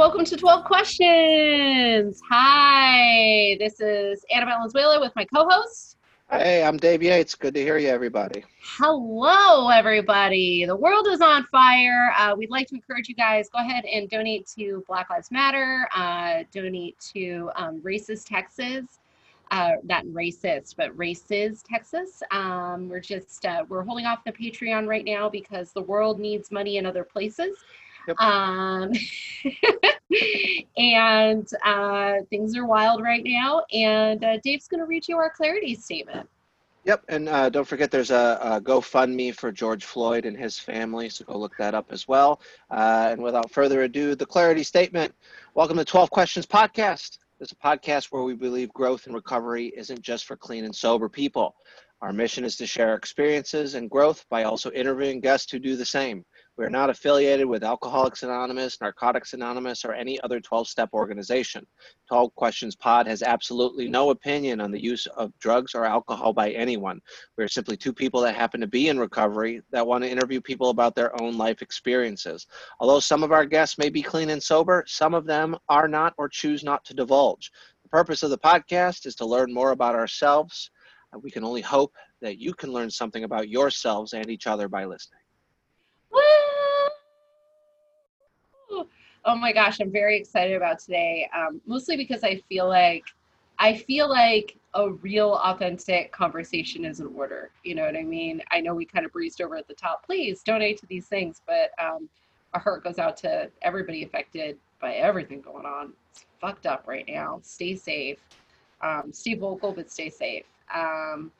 Welcome to 12 Questions. Hi, this is Anna Valenzuela with my co host. Hey, I'm Dave Yates. Good to hear you, everybody. Hello, everybody. The world is on fire. Uh, we'd like to encourage you guys go ahead and donate to Black Lives Matter, uh, donate to um, Racist Texas. Uh, not racist, but races Texas. Um, we're just uh, we're holding off the Patreon right now because the world needs money in other places. Yep. Um, and uh, things are wild right now. And uh, Dave's going to read you our clarity statement. Yep, and uh, don't forget there's a, a, GoFundMe for George Floyd and his family, so go look that up as well. Uh, and without further ado, the clarity statement. Welcome to 12 Questions Podcast. It's a podcast where we believe growth and recovery isn't just for clean and sober people. Our mission is to share experiences and growth by also interviewing guests who do the same. We are not affiliated with Alcoholics Anonymous, Narcotics Anonymous, or any other 12 step organization. 12 Questions Pod has absolutely no opinion on the use of drugs or alcohol by anyone. We are simply two people that happen to be in recovery that want to interview people about their own life experiences. Although some of our guests may be clean and sober, some of them are not or choose not to divulge. The purpose of the podcast is to learn more about ourselves. We can only hope that you can learn something about yourselves and each other by listening. Oh my gosh, I'm very excited about today. Um, mostly because I feel like I feel like a real authentic conversation is in order. You know what I mean? I know we kind of breezed over at the top. Please donate to these things, but um, our heart goes out to everybody affected by everything going on. It's fucked up right now. Stay safe. Um, stay vocal, but stay safe. Um,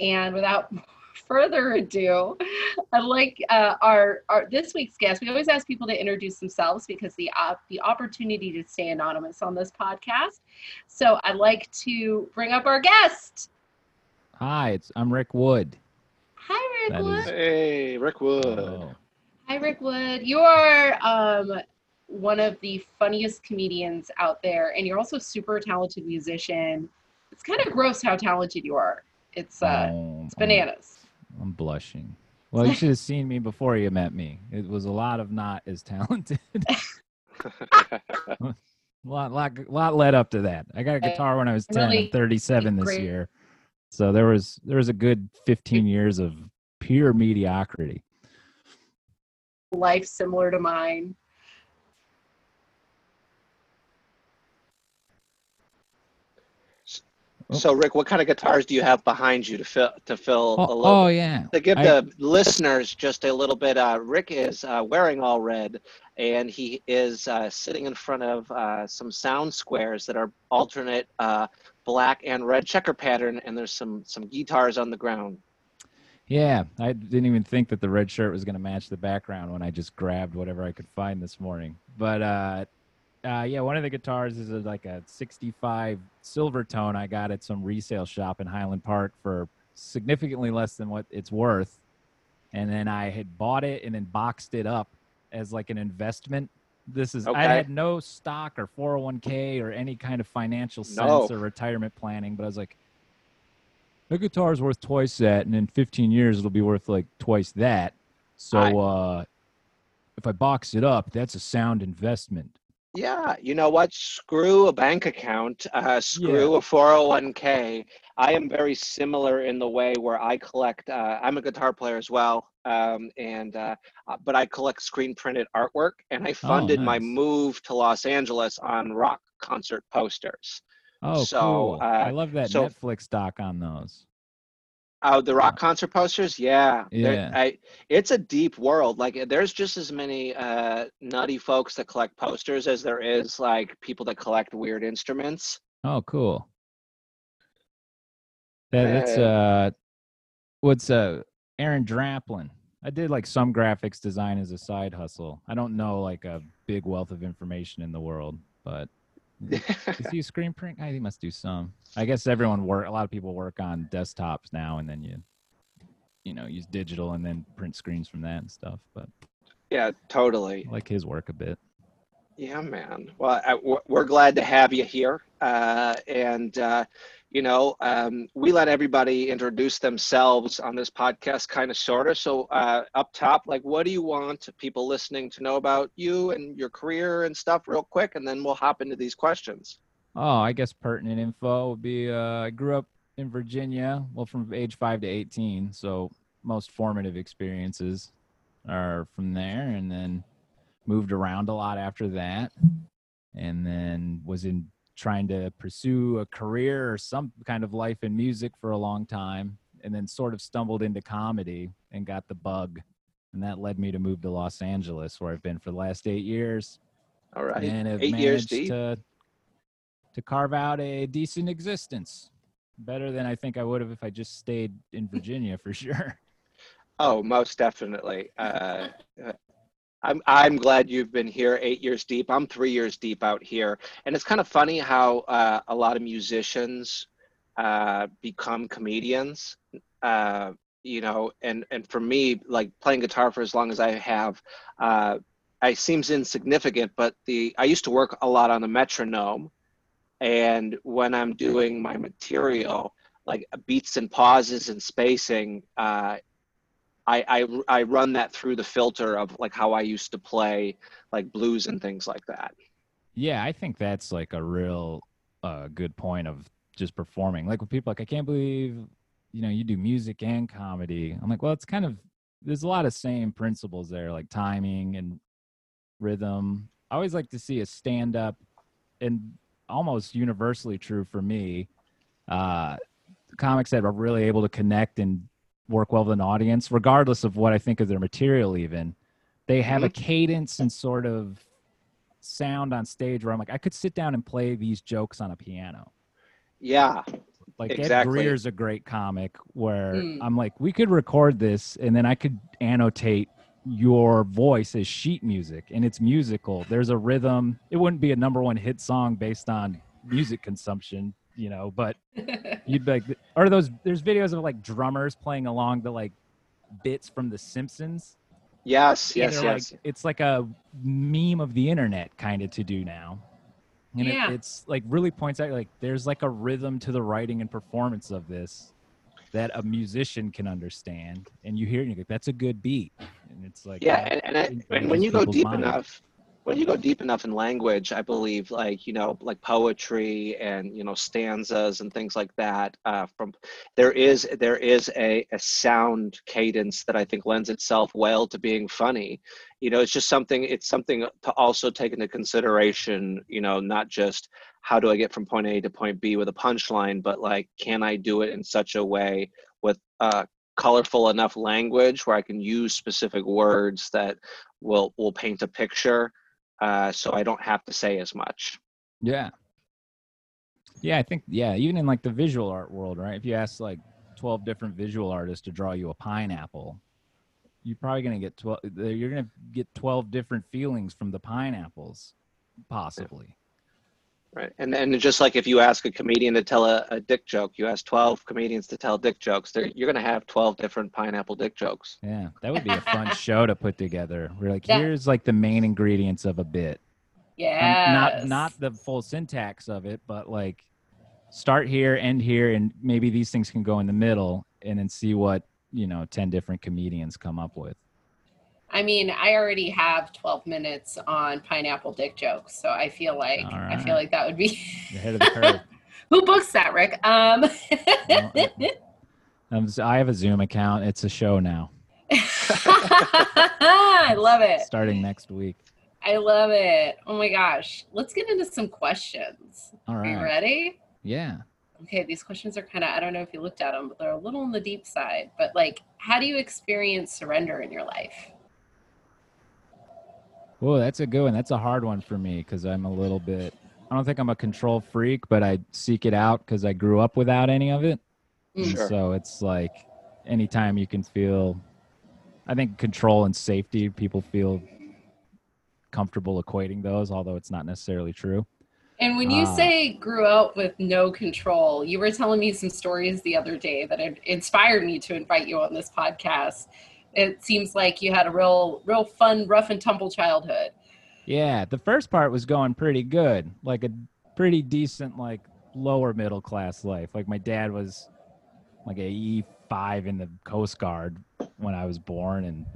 and without further ado, I'd like uh, our, our this week's guest. We always ask people to introduce themselves because the uh, the opportunity to stay anonymous on this podcast. So I'd like to bring up our guest. Hi, it's I'm Rick Wood. Hi, Rick that Wood. Is... Hey, Rick Wood. Oh. Hi, Rick Wood. You are um, one of the funniest comedians out there, and you're also a super talented musician. It's kind of gross how talented you are. It's uh, oh, it's bananas. I'm blushing. Well, you should have seen me before you met me. It was a lot of not as talented. a lot, lot, lot led up to that. I got a guitar when I was 10. Really 37 this great. year. So there was there was a good 15 years of pure mediocrity. Life similar to mine. So, Rick, what kind of guitars do you have behind you to fill to fill oh, a little? Oh yeah. To give I, the listeners just a little bit, uh, Rick is uh, wearing all red, and he is uh, sitting in front of uh, some sound squares that are alternate uh, black and red checker pattern, and there's some some guitars on the ground. Yeah, I didn't even think that the red shirt was going to match the background when I just grabbed whatever I could find this morning. But uh, yeah, one of the guitars is a, like a 65 Silvertone I got at some resale shop in Highland Park for significantly less than what it's worth. And then I had bought it and then boxed it up as like an investment. This is, okay. I had no stock or 401k or any kind of financial sense no. or retirement planning, but I was like, the guitar is worth twice that. And in 15 years, it'll be worth like twice that. So, I, uh, if I box it up, that's a sound investment. Yeah, you know what? Screw a bank account, uh, screw yeah. a 401k. I am very similar in the way where I collect, uh, I'm a guitar player as well. Um, and, uh, uh but I collect screen printed artwork and I oh, funded oh, nice. my move to Los Angeles on rock concert posters. Oh, so, cool. I uh, love that so, Netflix doc on those. Oh, the rock concert posters, yeah, yeah. I, it's a deep world. Like, there's just as many uh, nutty folks that collect posters as there is like people that collect weird instruments. Oh, cool. That, that's uh, what's uh, Aaron Draplin. I did like some graphics design as a side hustle. I don't know like a big wealth of information in the world, but does he screen print? I he must do some. I guess everyone work. A lot of people work on desktops now, and then you, you know, use digital and then print screens from that and stuff. But yeah, totally. I like his work a bit. Yeah, man. Well, I, we're glad to have you here, uh, and uh, you know, um, we let everybody introduce themselves on this podcast, kind of, sort of. So, uh, up top, like, what do you want people listening to know about you and your career and stuff, real quick, and then we'll hop into these questions. Oh, I guess pertinent info would be uh, I grew up in Virginia, well, from age five to 18. So, most formative experiences are from there, and then moved around a lot after that, and then was in trying to pursue a career or some kind of life in music for a long time and then sort of stumbled into comedy and got the bug. And that led me to move to los angeles where i've been for the last eight years. All right. And have eight managed years to to carve out a decent existence. Better than i think i would have if i just stayed in virginia for sure. Oh most definitely. Uh, I'm I'm glad you've been here eight years deep. I'm three years deep out here, and it's kind of funny how uh, a lot of musicians uh, become comedians. Uh, you know, and and for me, like playing guitar for as long as I have, uh, seems insignificant. But the I used to work a lot on the metronome, and when I'm doing my material, like beats and pauses and spacing, uh, I, I I run that through the filter of like how I used to play like blues and things like that. Yeah, I think that's like a real uh, good point of just performing. Like when people like, I can't believe you know you do music and comedy. I'm like, well, it's kind of there's a lot of same principles there, like timing and rhythm. I always like to see a stand up, and almost universally true for me. Uh, comics that are really able to connect and work well with an audience, regardless of what I think of their material, even. They have mm-hmm. a cadence and sort of sound on stage where I'm like, I could sit down and play these jokes on a piano. Yeah. Like exactly. Ed Greer's a great comic where mm. I'm like, we could record this and then I could annotate your voice as sheet music and it's musical. There's a rhythm. It wouldn't be a number one hit song based on music consumption, you know, but you'd be like, or those, there's videos of like drummers playing along the like bits from The Simpsons. Yes, yes, yes. Like, it's like a meme of the internet kind of to do now. And yeah. it, it's like really points out like there's like a rhythm to the writing and performance of this that a musician can understand. And you hear it and you're like, that's a good beat. And it's like, yeah. And, and, and when you go deep mind. enough, when you go deep enough in language, I believe, like you know, like poetry and you know stanzas and things like that. Uh, from there is there is a, a sound cadence that I think lends itself well to being funny. You know, it's just something. It's something to also take into consideration. You know, not just how do I get from point A to point B with a punchline, but like, can I do it in such a way with uh, colorful enough language where I can use specific words that will will paint a picture uh, so I don't have to say as much. Yeah. Yeah, I think yeah, even in like the visual art world, right? If you ask like 12 different visual artists to draw you a pineapple, you're probably going to get 12 you're going to get 12 different feelings from the pineapples possibly. Right. And and just like if you ask a comedian to tell a, a dick joke, you ask 12 comedians to tell dick jokes, you're going to have 12 different pineapple dick jokes. Yeah. That would be a fun show to put together. We're like, yeah. here's like the main ingredients of a bit. Yeah. Not not the full syntax of it, but like start here, end here, and maybe these things can go in the middle and then see what, you know, 10 different comedians come up with. I mean, I already have 12 minutes on pineapple dick jokes, so I feel like right. I feel like that would be ahead of the curve. Who books that, Rick? Um, well, I have a Zoom account. It's a show now. I love it. Starting next week. I love it. Oh my gosh. Let's get into some questions. All right. Are you ready? Yeah. Okay, these questions are kind of, I don't know if you looked at them, but they're a little on the deep side. But like, how do you experience surrender in your life? Oh, that's a good one. That's a hard one for me because I'm a little bit. I don't think I'm a control freak, but I seek it out because I grew up without any of it. Mm. Sure. So it's like anytime you can feel, I think control and safety, people feel comfortable equating those, although it's not necessarily true. And when you uh, say grew up with no control, you were telling me some stories the other day that inspired me to invite you on this podcast it seems like you had a real real fun rough and tumble childhood yeah the first part was going pretty good like a pretty decent like lower middle class life. Like my dad was like a E five in the Coast Guard when I was born, and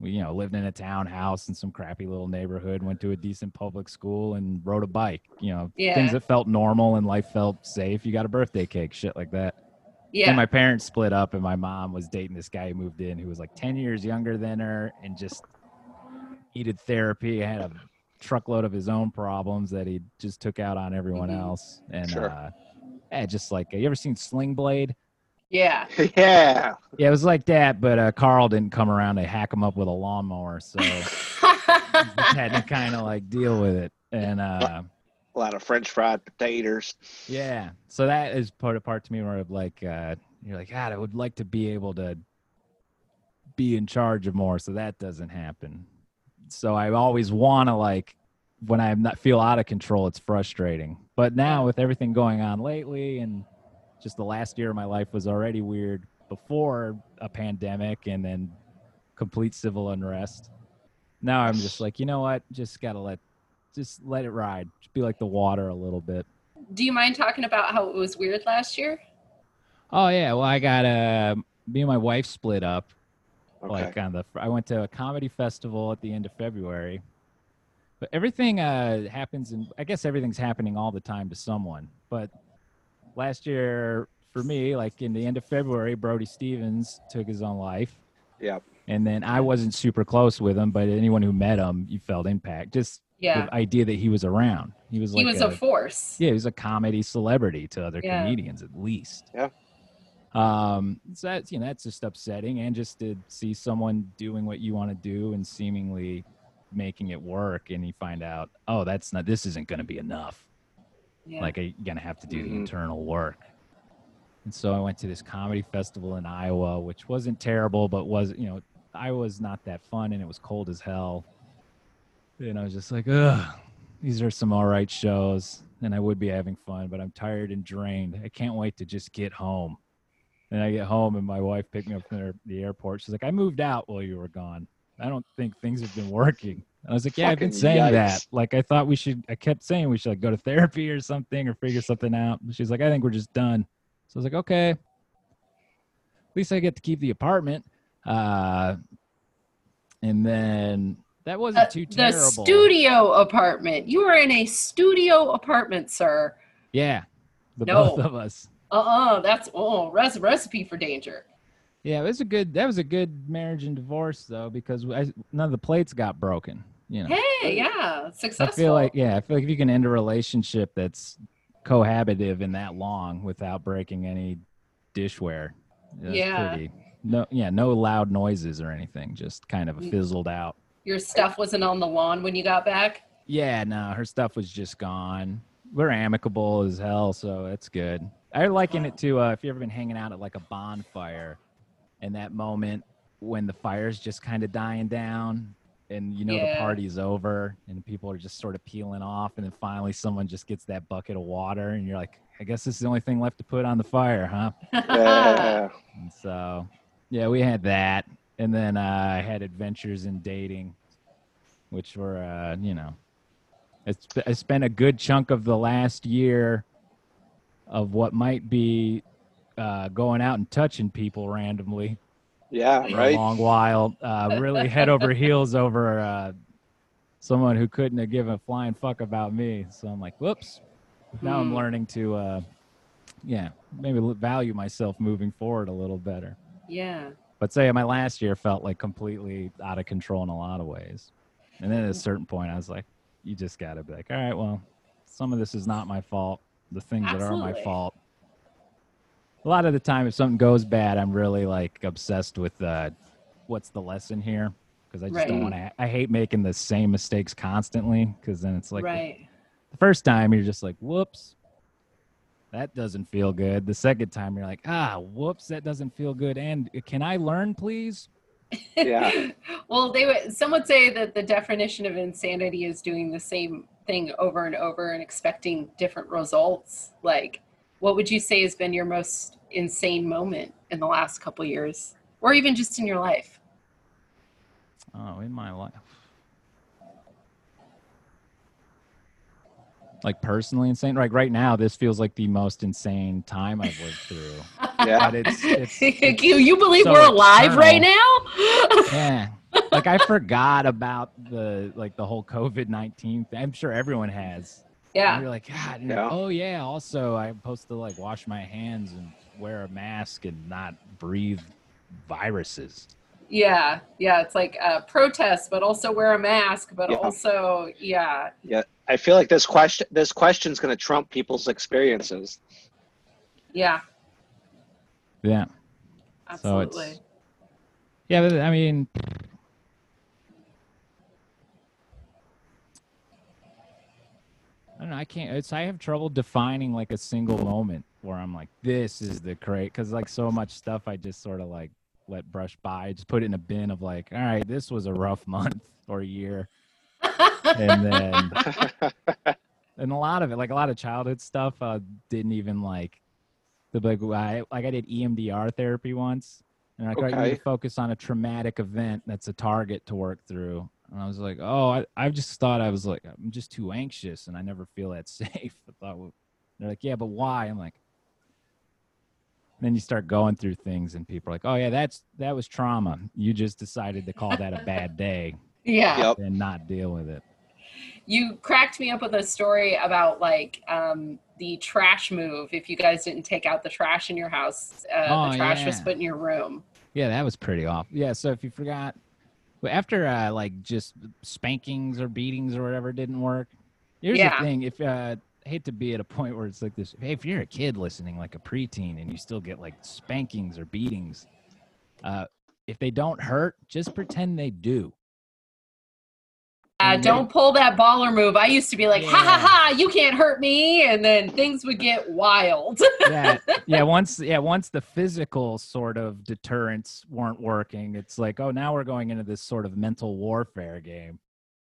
we you know lived in a townhouse in some crappy little neighborhood. Went to a decent public school and rode a bike. You know, Yeah. things that felt normal and life felt safe. You got a birthday cake, shit like that. Yeah. And my parents split up, and my mom was dating this guy who moved in who was like 10 years younger than her and just needed therapy, had a truckload of his own problems that he just took out on everyone Mhm. else. And, Sure. uh, yeah, just like, you ever seen Sling Blade? yeah. yeah. Yeah, it was like that, but uh, Karl didn't come around to hack him up with a lawnmower. So had to kind of like deal with it. And, uh, A lot of French fried potatoes. Yeah. So that is part of part to me where like uh you're like, God, I would like to be able to be in charge of more, so that doesn't happen. So I always wanna like when I not feel out of control, it's frustrating. But now with everything going on lately and just the last year of my life was already weird before a pandemic and then complete civil unrest. Now I'm just like, you know what? Just gotta let just let it ride. Just be like the water a little bit. Do you mind talking about how it was weird last year? Oh yeah, well I got uh me and my wife split up Okay. like on the I went to a comedy festival at the end of February. But everything uh happens and I guess everything's happening all the time to someone. But last year for me, like in the end of February, Brody Stevens took his own life. Yep. And then I wasn't super close with him, but anyone who met him, you felt impact. Just Yeah. the idea that he was around. He was like He was a force. yeah, he was a comedy celebrity to other Yeah. comedians at least. Yeah. Um, so that's you know that's just upsetting, and just to see someone doing what you want to do and seemingly making it work, and you find out, oh, that's not. This isn't going to be enough. Yeah. Like you're going to have to do the Mhm. internal work. And so I went to this comedy festival in Iowa, which wasn't terrible, but was you know Iowa's not that fun, and it was cold as hell. And I was just like, ugh, these are some all right shows, and I would be having fun, but I'm tired and drained. I can't wait to just get home. And I get home, and my wife picked me up from the, airport. She's like, I moved out while you were gone. I don't think things have been working. And I was like, Yeah, I've been Fucking saying that. Like, I thought we should, I kept saying we should like go to therapy or something or figure something out. And she's like, I think we're just done. So I was like, Okay. At least I get to keep the apartment. Uh, and then that wasn't Uh, too terrible. the studio apartment. You were in a studio apartment, sir. Yeah, the No. both of us. Uh-uh. That's oh res- recipe for danger. Yeah, it was a good. That was a good marriage and divorce though, because I, none of the plates got broken. You know, Hey, yeah, successful. I feel like yeah, I feel like if you can end a relationship that's cohabitive in that long without breaking any dishware, that's Yeah. pretty. No, yeah, no loud noises or anything. Just kind of Mm. fizzled out. Your stuff wasn't on the lawn when you got back. Yeah, no, her stuff was just gone. We're amicable as hell, so that's good. I liken it to uh, if you've ever been hanging out at like a bonfire, and that moment when the fire's just kind of dying down, and you know the party's over, and people are just sort of peeling off, and then finally someone just gets that bucket of water, and you're like, I guess this is the only thing left to put on the fire, huh? Yeah. And so, yeah, we had that, and then uh, I had adventures in dating, which were, uh, you know, it's, I spent a good chunk of the last year of what might be uh, going out and touching people randomly Yeah, for a right. long while, uh, really head over heels over uh, someone who couldn't have given a flying fuck about me. So I'm like, whoops. Now I'm Hmm. learning to, uh, yeah, maybe value myself moving forward a little better. Yeah. But say my last year felt like completely out of control in a lot of ways. And then at a certain point, I was like, you just got to be like, all right, well, some of this is not my fault. The things that are my fault. A lot of the time, if something goes bad, I'm really like obsessed with uh, what's the lesson here because I just don't want to. I hate making the same mistakes constantly because then it's like the- the first time you're just like, whoops, that doesn't feel good. The second time you're like, ah, whoops, that doesn't feel good. And can I learn, please? Yeah. well, they would. Some would say that the definition of insanity is doing the same thing over and over and expecting different results. Like, what would you say has been your most insane moment in the last couple years, or even just in your life? Oh, in my life. Like personally insane. Like right now, this feels like the most insane time I've lived through. Yeah. But it's, it's, you, you believe so we're alive right now? yeah. Like I forgot about the like the whole COVID nineteen. I'm sure everyone has. And yeah. you're like, God, Yeah. oh yeah. Also, I'm supposed to like wash my hands and wear a mask and not breathe viruses. Yeah. Yeah. It's like uh, protest, but also wear a mask, but Yeah. also, yeah. Yeah, I feel like this question this question's going to trump people's experiences. Yeah. Yeah. So Absolutely. it's yeah, but I mean I don't know. I can't. It's I have trouble defining like a single moment where I'm like, this is the great because like so much stuff I just sort of like let brush by. Just put it in a bin of like, all right, this was a rough month or year, and then and a lot of it, like a lot of childhood stuff, uh, didn't even like the like I like I did EMDR therapy once, and I Okay. need to focus on a traumatic event that's a target to work through. And I was like, oh, I, I just thought I was like, I'm just too anxious, and I never feel that safe. I thought well, they're like, yeah, but why? I'm like. Then you start going through things, and people are like, "Oh yeah, that's that was trauma. You just decided to call that a bad day yeah. Yep. and not deal with it." You cracked me up with a story about like um, the trash move. If you guys didn't take out the trash in your house, uh, Oh, the trash was put in your room. Yeah, that was pretty off. Yeah, so if you forgot, after uh, like just spankings or beatings or whatever didn't work, here's Yeah. the thing: if uh, I hate to be at a point where it's like this, hey, if you're a kid listening, like a preteen, and you still get like spankings or beatings, uh, if they don't hurt, just pretend they do. Uh, don't pull that baller move. I used to be like, ha ha ha, you can't hurt me. And then things would get wild. yeah, yeah. Once, yeah, once the physical sort of deterrents weren't working, it's like, oh, now we're going into this sort of mental warfare game.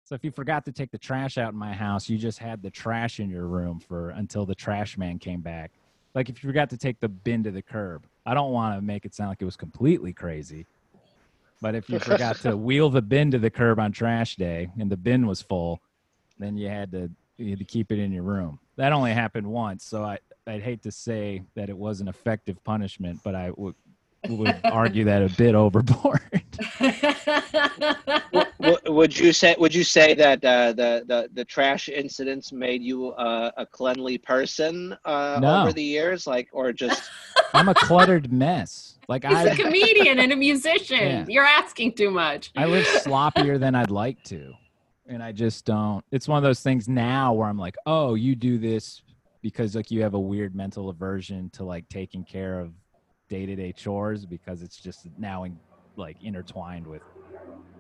So if you forgot to take the trash out in my house, you just had the trash in your room for until the trash man came back. Like if you forgot to take the bin to the curb, I don't want to make it sound like it was completely crazy. But if you forgot to wheel the bin to the curb on trash day and the bin was full, then you had to you had to keep it in your room. That only happened once, so I I'd hate to say that it was an effective punishment, but I would would argue that a bit overboard. W- would you say would you say that uh, the, the the trash incidents made you uh, a cleanly person uh, No. over the years like or just I'm a cluttered mess. Like I, He's a I comedian and a musician. Yeah. You're asking too much. I live sloppier than I'd like to. And I just don't. It's one of those things now where I'm like, "Oh, you do this because like you have a weird mental aversion to like taking care of day-to-day chores because it's just now in, like intertwined with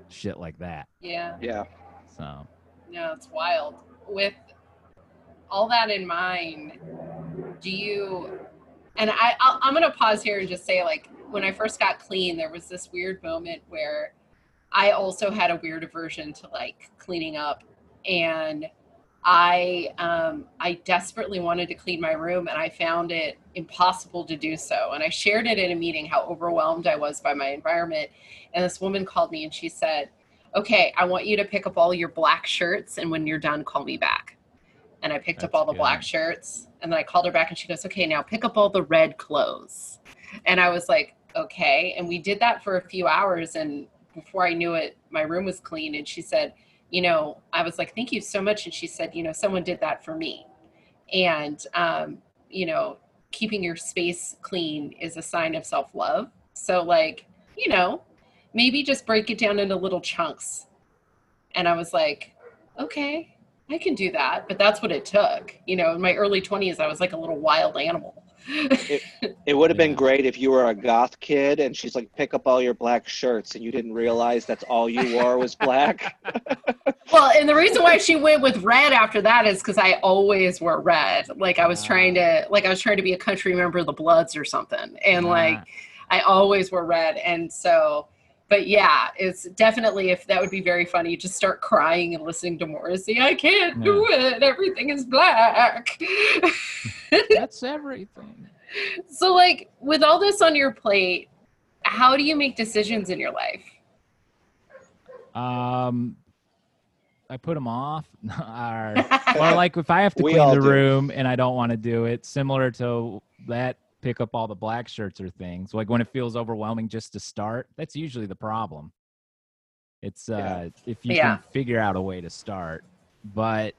shit like that." Yeah. yeah So, No, it's wild. With all that in mind, do you? And I, I'll, I'm gonna pause here and just say, like, when I first got clean, there was this weird moment where I also had a weird aversion to like cleaning up, and I, um, I desperately wanted to clean my room, and I found it impossible to do so. And I shared it in a meeting how overwhelmed I was by my environment. And this woman called me and she said, okay, I want you to pick up all your black shirts, and when you're done, call me back. And I picked up all the black shirts, and then I called her back, and she goes, okay, now pick up all the red clothes. And I was like, okay. And we did that for a few hours, and before I knew it, my room was clean. And she said, you know, I was like, thank you so much. And she said, you know, someone did that for me. And, um, you know, keeping your space clean is a sign of self love. So, like, you know, maybe just break it down into little chunks. And I was like, okay, I can do that. But that's what it took. You know, in my early 20s, I was like a little wild animal. It would have been great if you were a goth kid and she's like pick up all your black shirts and you didn't realize that's all you wore was black. Well, and the reason why she went with red after that is because I always wore red. Like I was trying to, ah. like I was trying to be a country member of the Bloods or something, and like I always wore red, and so. But yeah, it's definitely if that would be very funny. Just start crying and listening to Morrissey. I can't do it. Everything is black. that's everything. so, like, with all this on your plate, how do you make decisions in your life? Um, I put them off. or, or like if I have to We clean the do. room and I don't want to do it, similar to that, pick up all the black shirts or things. Like when it feels overwhelming just to start, that's usually the problem. It's uh Yeah. if you Yeah. can figure out a way to start, but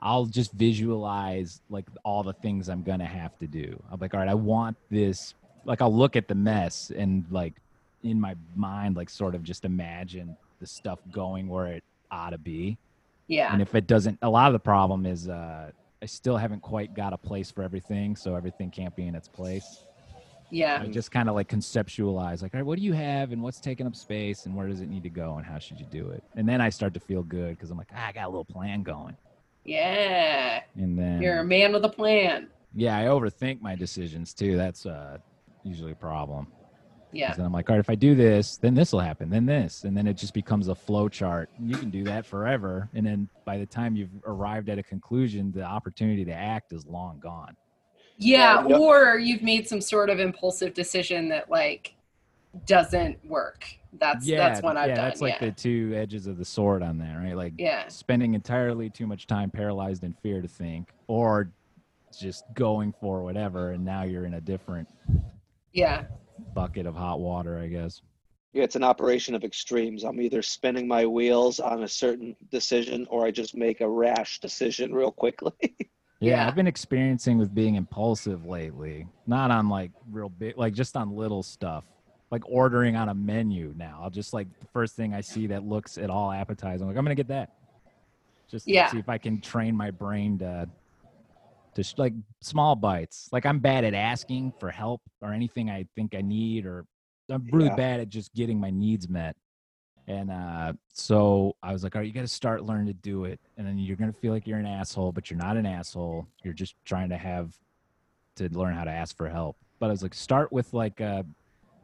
I'll just visualize like all the things I'm gonna have to do. I'm like, all right, I want this. Like I'll look at the mess and like in my mind, like sort of just imagine the stuff going where it ought to be. Yeah. And if it doesn't, a lot of the problem is uh, I still haven't quite got a place for everything, so everything can't be in its place. Yeah. I just kind of like conceptualize, like, all right, what do you have, and what's taking up space, and where does it need to go, and how should you do it? And then I start to feel good because I'm like, ah, I got a little plan going. Yeah. And then, You're a man with a plan. yeah, I overthink my decisions too. That's uh, usually a problem. Yeah. 'Cause then I'm like, all right, if I do this, then this will happen, then this, and then it just becomes a flow chart. You can do that forever, and then by the time you've arrived at a conclusion, the opportunity to act is long gone. Yeah, Yeah, or you've made some sort of impulsive decision that like doesn't work. That's yeah, that's one I've yeah, done. that's like yeah. the two edges of the sword on that, right? Like yeah. spending entirely too much time paralyzed in fear to think, or just going for whatever, and now you're in a different Yeah. bucket of hot water, I guess. Yeah, it's an operation of extremes. I'm either spinning my wheels on a certain decision or I just make a rash decision real quickly. Yeah, Yeah. I've been experiencing with being impulsive lately. Not on like real big, like just on little stuff. Like ordering on a menu now. I'll just like the first thing I see that looks at all appetizing. I'm like, I'm gonna get that. Just to Yeah. see if I can train my brain to to sh- like small bites. Like I'm bad at asking for help or anything I think I need, or I'm really Yeah. bad at just getting my needs met. And uh, so I was like, all right, you got to start learning to do it. And then you're going to feel like you're an asshole, but you're not an asshole. You're just trying to have to learn how to ask for help. But I was like, start with like, uh,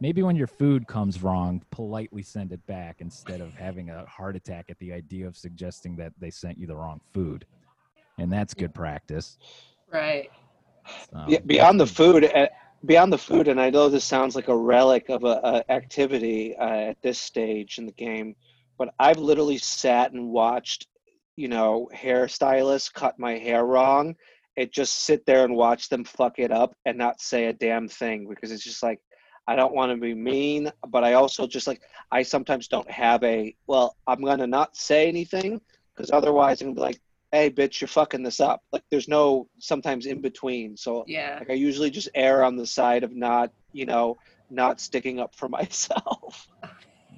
maybe when your food comes wrong, politely send it back instead of having a heart attack at the idea of suggesting that they sent you the wrong food. And that's good practice. Right. So, Yeah, beyond the food, uh, beyond the food, and I know this sounds like a relic of a, a activity uh, at this stage in the game, but I've literally sat and watched, you know, hairstylists cut my hair wrong, and just sit there and watch them fuck it up and not say a damn thing because it's just like I don't want to be mean, but I also just like I sometimes don't have a well, I'm gonna not say anything because otherwise I'm be like, hey, bitch, you're fucking this up. Like there's no sometimes in between, so. Yeah. Like I usually just err on the side of not, you know, not sticking up for myself.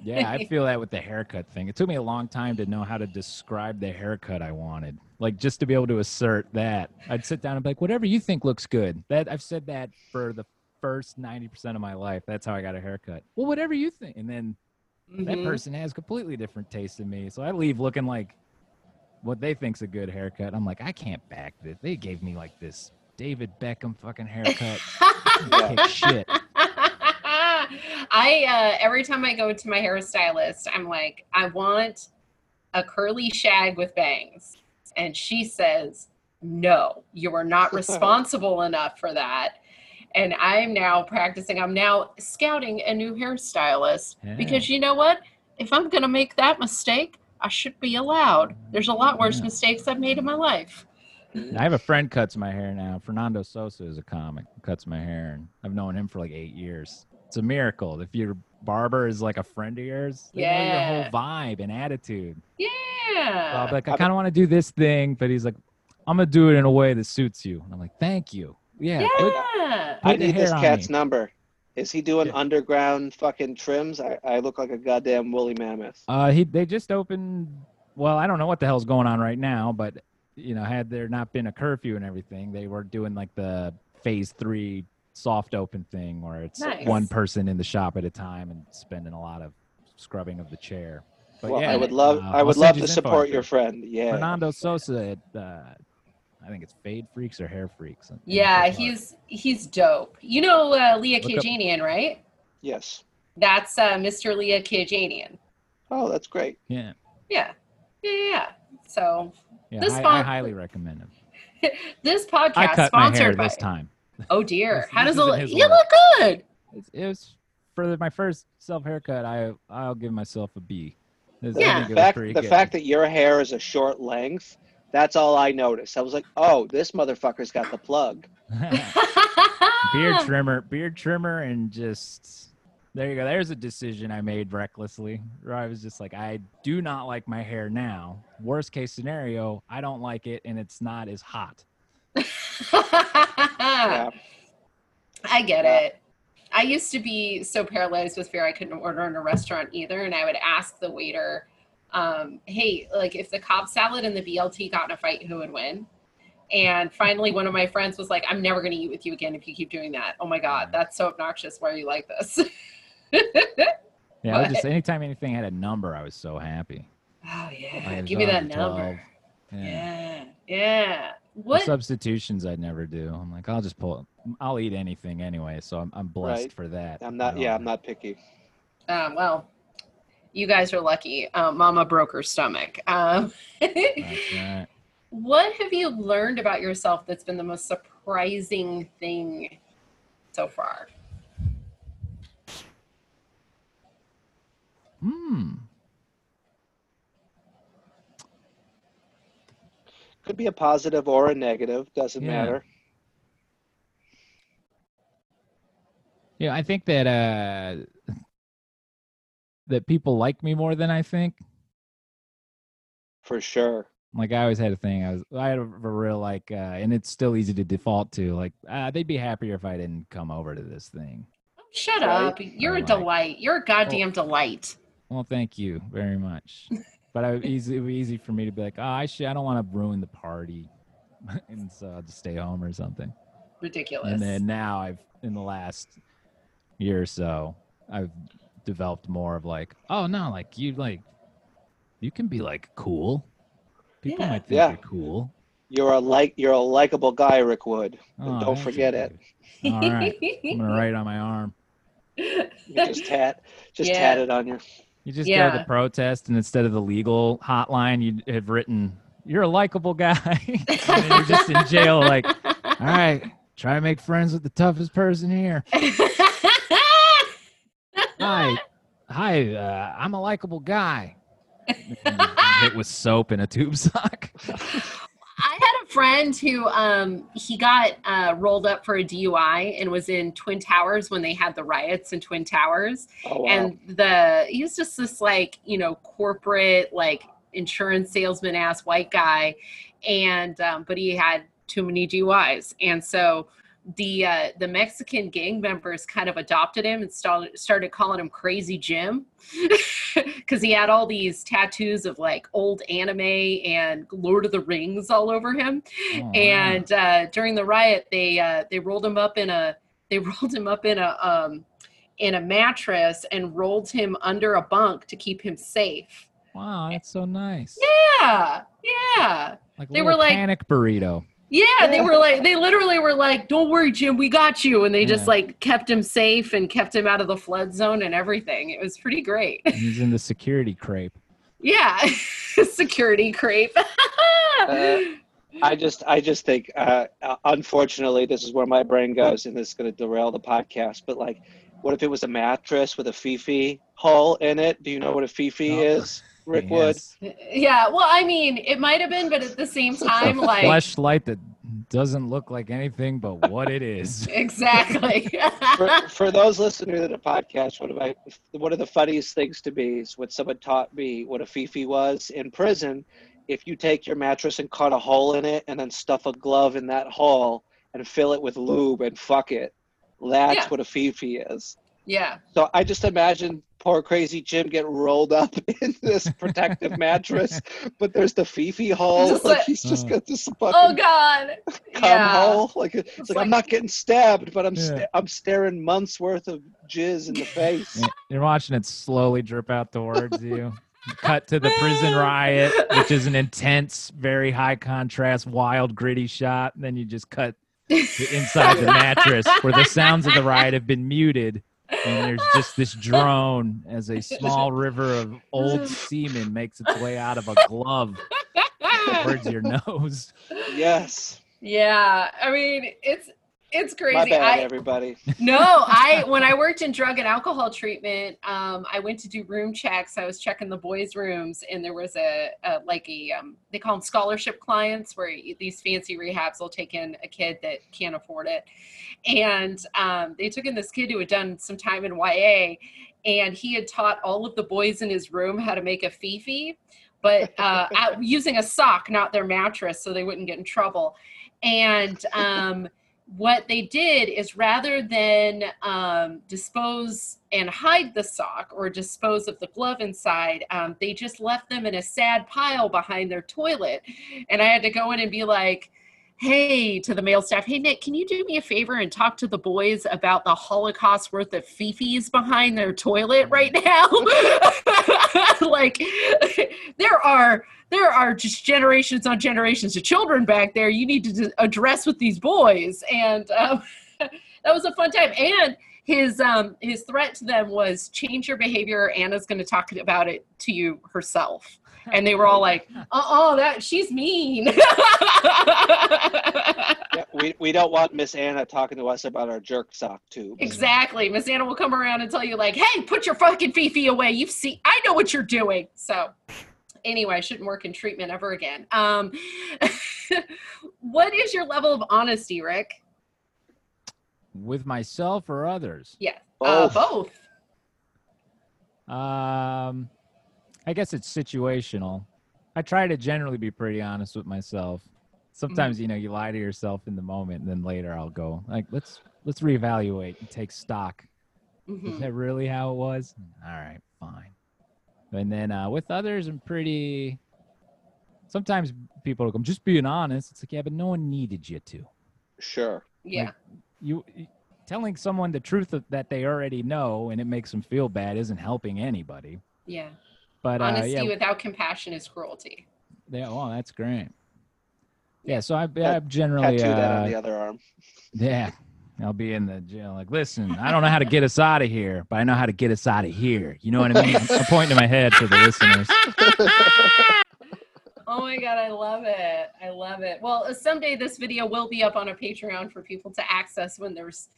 Yeah, I feel that with the haircut thing. It took me a long time to know how to describe the haircut I wanted. Like just to be able to assert that. I'd sit down and be like, whatever you think looks good. That I've said that for the first 90% of my life. That's how I got a haircut. Well, whatever you think. And then that Mhm. person has completely different taste than me. So I leave looking like what they think's a good haircut. I'm like, I can't back this. They gave me like this David Beckham fucking haircut. Shit. I uh, every time I go to my hairstylist, I'm like, I want a curly shag with bangs, and she says, No, you are not responsible enough for that. And I'm now practicing. I'm now scouting a new hairstylist because you know what? If I'm gonna make that mistake, I should be allowed. There's a lot worse Yeah. mistakes I've made in my life. I have a friend cuts my hair now. Fernando Sosa is a comic, cuts my hair, and I've known him for like eight years. It's a miracle. If your barber is like a friend of yours, they know your whole vibe and attitude. Yeah. I'll be like, I kind of want to do this thing, but he's like, I'm gonna do it in a way that suits you. And I'm like, thank you. Yeah. yeah. I Put the need this hair on cat's me. number. Is he doing Yeah. underground fucking trims? I, I look like a goddamn woolly mammoth. Uh, he they just opened. Well, I don't know what the hell's going on right now, but you know, had there not been a curfew and everything, they were doing like the phase three soft open thing where it's Nice. one person in the shop at a time and spending a lot of scrubbing of the chair. But well, yeah, I would love, uh, I would love to support your friend. Yeah. Fernando Sosa at uh, I think it's Fade Freaks or Hair Freaks. in Yeah, Echo Park. he's he's dope. You know uh, Leah Look up- Kajanian, right? Yes. That's uh, Mr. Leah Kajanian. Oh, that's great. yeah. Yeah. yeah, yeah, yeah. So Yeah, This I, I highly recommend him. this podcast I podcast cut my hair sponsored by. this time. Oh dear, This- how this does it isn't look? You look good. It's, it was for my first self haircut. I I'll give myself a B. It was- I Yeah. The fact, the fact that your hair is a short length, that's all I noticed. I was like, oh, this motherfucker's got the plug. beard trimmer, beard trimmer, and just there you go. There's a decision I made recklessly. Where I was just like, I do not like my hair now. Worst case scenario, I don't like it, and it's not as hot. Yeah. I get Yeah. it. I used to be so paralyzed with fear I couldn't order in a restaurant either, and I would ask the waiter, um, "Hey, like if the Cobb salad and the BLT got in a fight, who would win?" And finally, one of my friends was like, "I'm never going to eat with you again if you keep doing that. Oh my god, that's so obnoxious. Why are you like this?" Yeah, I just anytime anything had a number, I was so happy. oh yeah, give me that 12. number. Yeah. Yeah, yeah. The What? substitutions I'd never do. I'm like, I'll just pull. I'll eat anything anyway, so I'm I'm blessed Right. for that. I'm not, you yeah. I'm not picky. Um, well, you guys are lucky. Um, Mama broke her stomach. Um, right. What have you learned about yourself that's been the most surprising thing so far? Hmm. Could be a positive or a negative, doesn't Yeah. matter. Yeah, I think that uh that people like me more than I think. For sure. Like I always had a thing. I was I had a, a real like, uh, and it's still easy to default to. Like uh, they'd be happier if I didn't come over to this thing. Shut Right. up. You're a like- delight. You're a goddamn delight. Well, thank you very much. but I easy it would be easy for me to be like, oh, I should. I don't want to ruin the party, and so I'll just stay home or something. Ridiculous. And then now I've in the last year or so, I've developed more of like, oh no, like you like you can be like cool. People Yeah. might think Yeah. you're cool. You're a like you're a likable guy, Rick Wood. And Oh, don't forget it. dude. All right. I'm gonna write it on my arm. You just tat just Yeah. tat it on your You just go to the protest and instead of the legal hotline, you have written, You're a likable guy. and you're just in jail, like, all right, try to make friends with the toughest person here. Hi. Hi, uh, I'm a likable guy. it was soap in a tube sock. I had a friend who um he got uh rolled up for a DUI and was in Twin Towers when they had the riots in Twin Towers. Oh wow. and the he was just this like you know corporate like insurance salesman ass white guy and um, but he had too many DUIs and so the uh, the Mexican gang members kind of adopted him and started started calling him Crazy Jim because he had all these tattoos of like old anime and Lord of the Rings all over him Oh, and uh, during the riot they uh, they rolled him up in a they rolled him up in a um, in a mattress and rolled him under a bunk to keep him safe. wow, that's so nice. Yeah, yeah, Like a They little were like- panic burrito. Yeah. They were like they literally were like, "Don't worry, Jim, we got you," and they just like kept him safe and kept him out of the flood zone and everything. It was pretty great. He's in the security crepe. yeah, security creep. Uh, I just I just think uh, uh, unfortunately this is where my brain goes and this is going to derail the podcast but like what if it was a mattress with a fifi hole in it do you know what a fifi Oh. is Rick Wood yeah, well, I mean, it might have been, but at the same time, a like fleshlight that doesn't look like anything but what it is. exactly. for, for those listening to the podcast one of my one of the funniest things to me is what someone taught me what a fifi was in prison if you take your mattress and cut a hole in it and then stuff a glove in that hole and fill it with lube and fuck it that's Yeah. what a fifi is yeah. So I just imagine poor crazy Jim get rolled up in this protective mattress, but there's the Fifi hole. Just like like- he's just Oh. got this fucking Oh God. cum yeah. hole. Like it's, It's like, like- I'm not getting stabbed, but I'm Yeah. sta- I'm staring months worth of jizz in the face. You're watching it slowly drip out towards you. Cut to the prison riot, which is an intense, very high contrast, wild, gritty shot. And then you just cut to inside the mattress where the sounds of the riot have been muted. And there's just this drone as a small river of old semen makes its way out of a glove towards your nose. yes. yeah. I mean, it's It's crazy. My bad, I, everybody. no, I when I worked in drug and alcohol treatment, um, I went to do room checks. I was checking the boys' rooms, and there was a, a like a um, they call them scholarship clients, where these fancy rehabs will take in a kid that can't afford it, and um, they took in this kid who had done some time in YA, and he had taught all of the boys in his room how to make a fifi, but uh, using a sock, not their mattress, so they wouldn't get in trouble, and. Um, what they did is rather than um, dispose and hide the sock or dispose of the glove inside, um, they just left them in a sad pile behind their toilet. And I had to go in and be like, hey, to the male staff, hey, Nick, can you do me a favor and talk to the boys about the Holocaust worth of fifis behind their toilet right now? like, there are there are just generations on generations of children back there. You need to address with these boys. And um, that was a fun time. And his um his threat to them was change your behavior. Anna's going to talk about it to you herself. And they were all like uh-uh that she's mean. Yeah, we, we don't want Miss Anna talking to us about our jerk sock tube. exactly miss anna will come around and tell you like hey put your fucking fifi away you've seen i know what you're doing so anyway i shouldn't work in treatment ever again um what is your level of honesty rick With myself or others? Yeah, uh, Both. both. Um, I guess it's situational. I try to generally be pretty honest with myself. Sometimes, you know, you lie to yourself in the moment, and then later I'll go like, let's let's reevaluate and take stock. Is Mhm. that really how it was? All right, fine. And then uh, with others, I'm pretty. Sometimes people will come, just being honest. It's like, yeah, but no one needed you to. Sure. Yeah, You telling someone the truth that they already know and it makes them feel bad isn't helping anybody. yeah. But uh, Honesty yeah, without compassion is cruelty. Yeah, well, that's great. Yeah, so I, I Tattoo generally, that on uh, the other arm. yeah, I'll be in the jail. Like, listen, I don't know how to get us out of here, but I know how to get us out of here. You know what I mean? I'm pointing to my head for the listeners. Oh my god, I love it. I love it. Well, uh, someday this video will be up on a Patreon for people to access when there's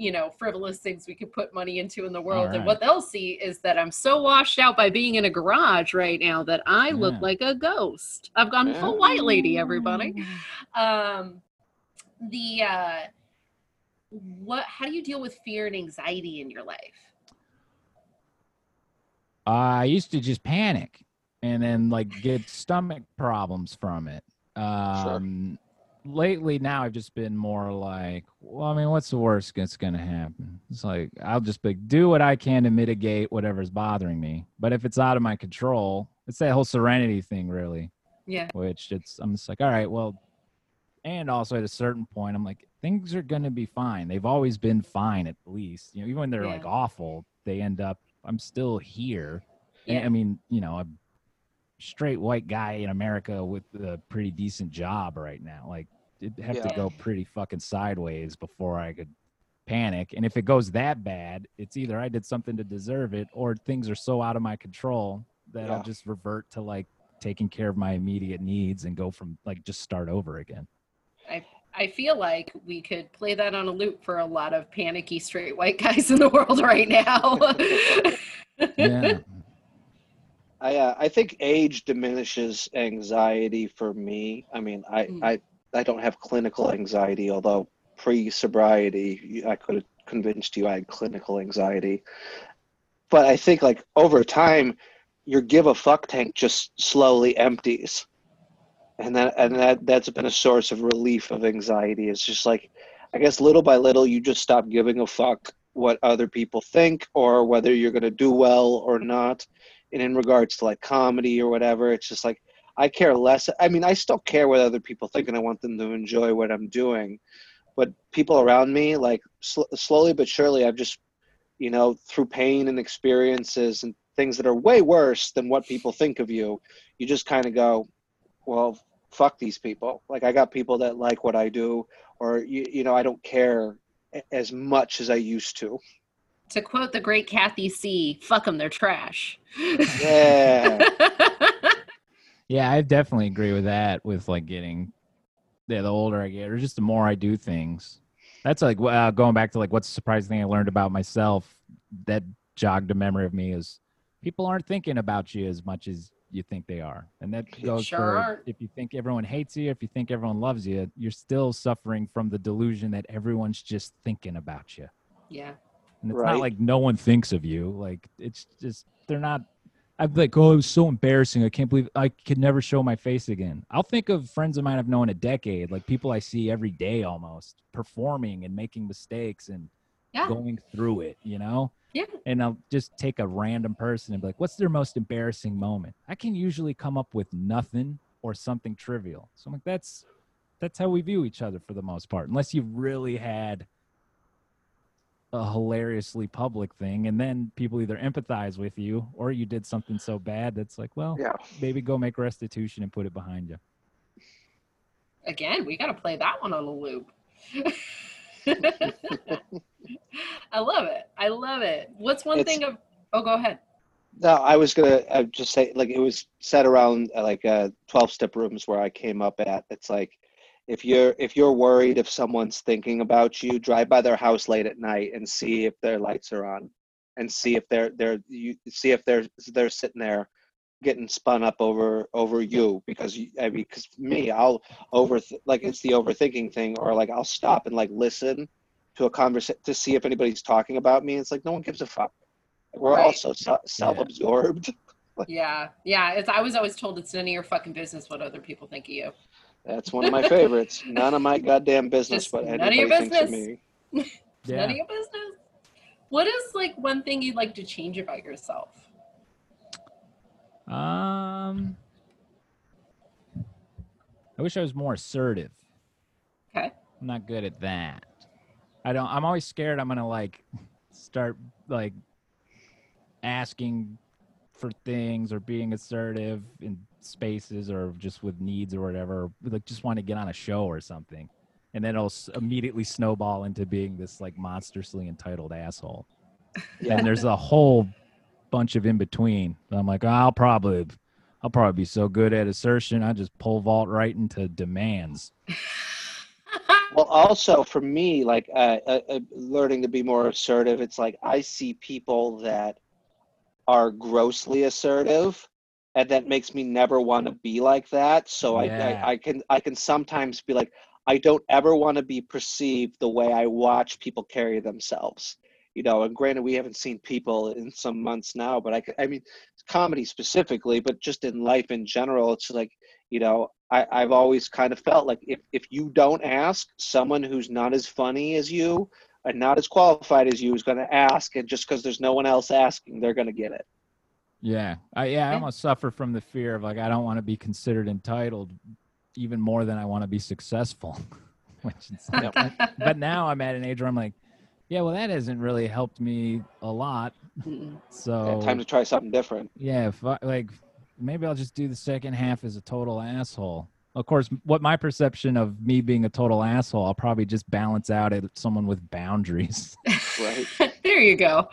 you know, frivolous things we could put money into in the world. And what they'll see is that I'm so washed out by being in a garage right now that I look like a ghost. I've gone full white lady, everybody. Um the uh what how do you deal with fear and anxiety in your life? I used to just panic and then like get stomach problems from it. Um, Lately, now I've just been more like, well, I mean, what's the worst that's going to happen? It's like, I'll just be, do what I can to mitigate whatever's bothering me. But if it's out of my control, it's that whole serenity thing, really, Yeah. which it's, I'm just like, all right, well, and also at a certain point, I'm like, things are going to be fine. They've always been fine, at least. You know, even when they're like awful, they end up, I'm still here. And, I mean, you know, a straight white guy in America with a pretty decent job right now. Like, it'd have Yeah. to go pretty fucking sideways before I could panic. And if it goes that bad, it's either I did something to deserve it or things are so out of my control that Yeah. I'll just revert to like taking care of my immediate needs and go from like just start over again. I I feel like we could play that on a loop for a lot of panicky straight white guys in the world right now. Yeah. I uh, I think age diminishes anxiety for me. I mean, I Mm. I I don't have clinical anxiety, although pre-sobriety I could have convinced you I had clinical anxiety. But I think like over time, your give a fuck tank just slowly empties, and that and that that's been a source of relief of anxiety. It's just like, I guess little by little you just stop giving a fuck what other people think or whether you're gonna do well or not and in regards to like comedy or whatever it's just like i care less i mean i still care what other people think and i want them to enjoy what i'm doing but people around me like sl- slowly but surely i've just you know through pain and experiences and things that are way worse than what people think of you you just kind of go well fuck these people like i got people that like what i do or you, you know i don't care as much as i used to to quote the great Kathy C, fuck them, they're trash. Yeah. Yeah, I definitely agree with that with like getting yeah, the older I get or just the more I do things. That's like uh, going back to like what's the surprising thing I learned about myself that jogged a memory of me is people aren't thinking about you as much as you think they are, and that goes Sure for aren't. if you think everyone hates you, if you think everyone loves you, you're still suffering from the delusion that everyone's just thinking about you. Yeah. And it's Right. not like no one thinks of you. Like it's just they're not. I'm like, oh, it was so embarrassing. I can't believe I could never show my face again. I'll think of friends of mine I've known a decade, like people I see every day almost, performing and making mistakes and Yeah. going through it, you know? Yeah. And I'll just take a random person and be like, what's their most embarrassing moment? I can usually come up with nothing or something trivial. So I'm like, that's that's how we view each other for the most part. Unless you've really had a hilariously public thing and then people either empathize with you or you did something so bad that's like, well, Yeah. maybe go make restitution and put it behind you. Again, we got to play that one on a loop. I love it. I love it. What's one It's- thing of? Oh, go ahead. No, I was gonna uh, just say like it was set around uh, like uh, twelve step rooms where I came up at. It's like if you're if you're worried if someone's thinking about you, drive by their house late at night and see if their lights are on, and see if they're they're you see if they're they're sitting there getting spun up over over you because you, I mean because me I'll over like it's the overthinking thing or like I'll stop and like listen to a conversation to see if anybody's talking about me. It's like no one gives a fuck. We're Right. all so self-absorbed. Yeah, yeah. It's I was always told it's none of your fucking business what other people think of you. That's one of my favorites. None of my goddamn business Just what none of anybody your thinks of me. It's none of your business. What is like one thing you'd like to change about yourself? Um, I wish I was more assertive. Okay. I'm not good at that. I don't. I'm always scared. I'm gonna like start like asking for things or being assertive in spaces or just with needs or whatever. Like just want to get on a show or something, and then it'll immediately snowball into being this like monstrously entitled asshole. Yeah. And there's a whole bunch of in between. I'm like, I'll probably, I'll probably be so good at assertion, I just pull vault right into demands. Well, also for me, like uh, uh, uh, learning to be more assertive, it's like I see people that are grossly assertive, and that makes me never want to be like that. So Yeah. I, I, I can I can sometimes be like, I don't ever want to be perceived the way I watch people carry themselves. You know, and granted, we haven't seen people in some months now, but i i mean, comedy specifically, but just in life in general, it's like, you know, I, I've always kind of felt like if, if you don't ask, someone who's not as funny as you and not as qualified as you is going to ask, and just because there's no one else asking, they're going to get it. Yeah, I, yeah, I almost suffer from the fear of like I don't want to be considered entitled, even more than I want to be successful. Which is, but now I'm at an age where I'm like, yeah, well, that hasn't really helped me a lot. So Yeah, time to try something different. Yeah, if I, like maybe I'll just do the second half as a total asshole. Of course, what my perception of me being a total asshole, I'll probably just balance out at someone with boundaries. Right. there you go.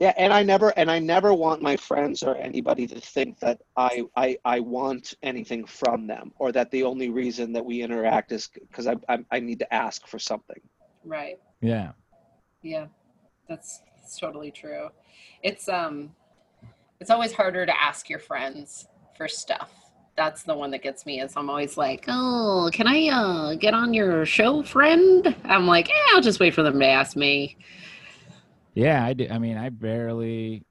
Yeah, and I never and I never want my friends or anybody to think that I I, I want anything from them or that the only reason that we interact is because I, I I need to ask for something. right. yeah, Yeah. That's, that's totally true. It's um it's always harder to ask your friends for stuff. That's the one that gets me is I'm always like, "Oh, can I uh get on your show, friend?" I'm like, "Yeah, I'll just wait for them to ask me." Yeah. I do. I mean, I barely.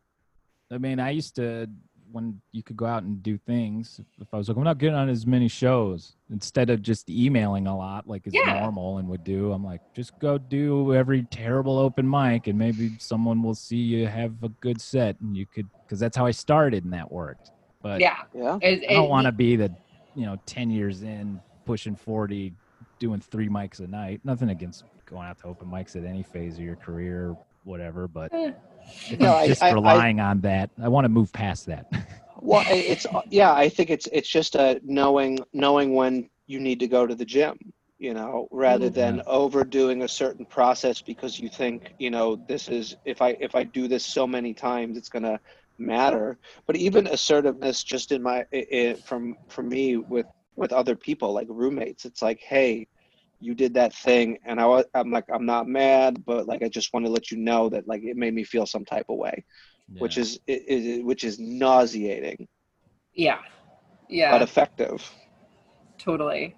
I mean, I used to when you could go out and do things. If I was like, I'm not getting on as many shows, instead of just emailing a lot like is Yeah. normal and would do, I'm like, just go do every terrible open mic, and maybe someone will see you have a good set, and you could because that's how I started, and that worked. But Yeah. Yeah. I don't want to be the, you know, 10 years in, pushing 40, doing three mics a night. Nothing against going out to open mics at any phase of your career, whatever. But Eh. if No, I'm I- just I- I- relying on that, I want to move past that. Well, it's yeah. I think it's it's just a knowing knowing when you need to go to the gym. You know, rather than overdoing a certain process because you think you know this is if I if I do this so many times it's gonna matter. But even assertiveness, just in my i i from from me with with other people like roommates, it's like, hey, you did that thing, and I was, I'm like, I'm not mad, but like, I just want to let you know that like it made me feel some type of way, which Yeah. is it, it, which is nauseating Yeah. Yeah. but effective. Totally.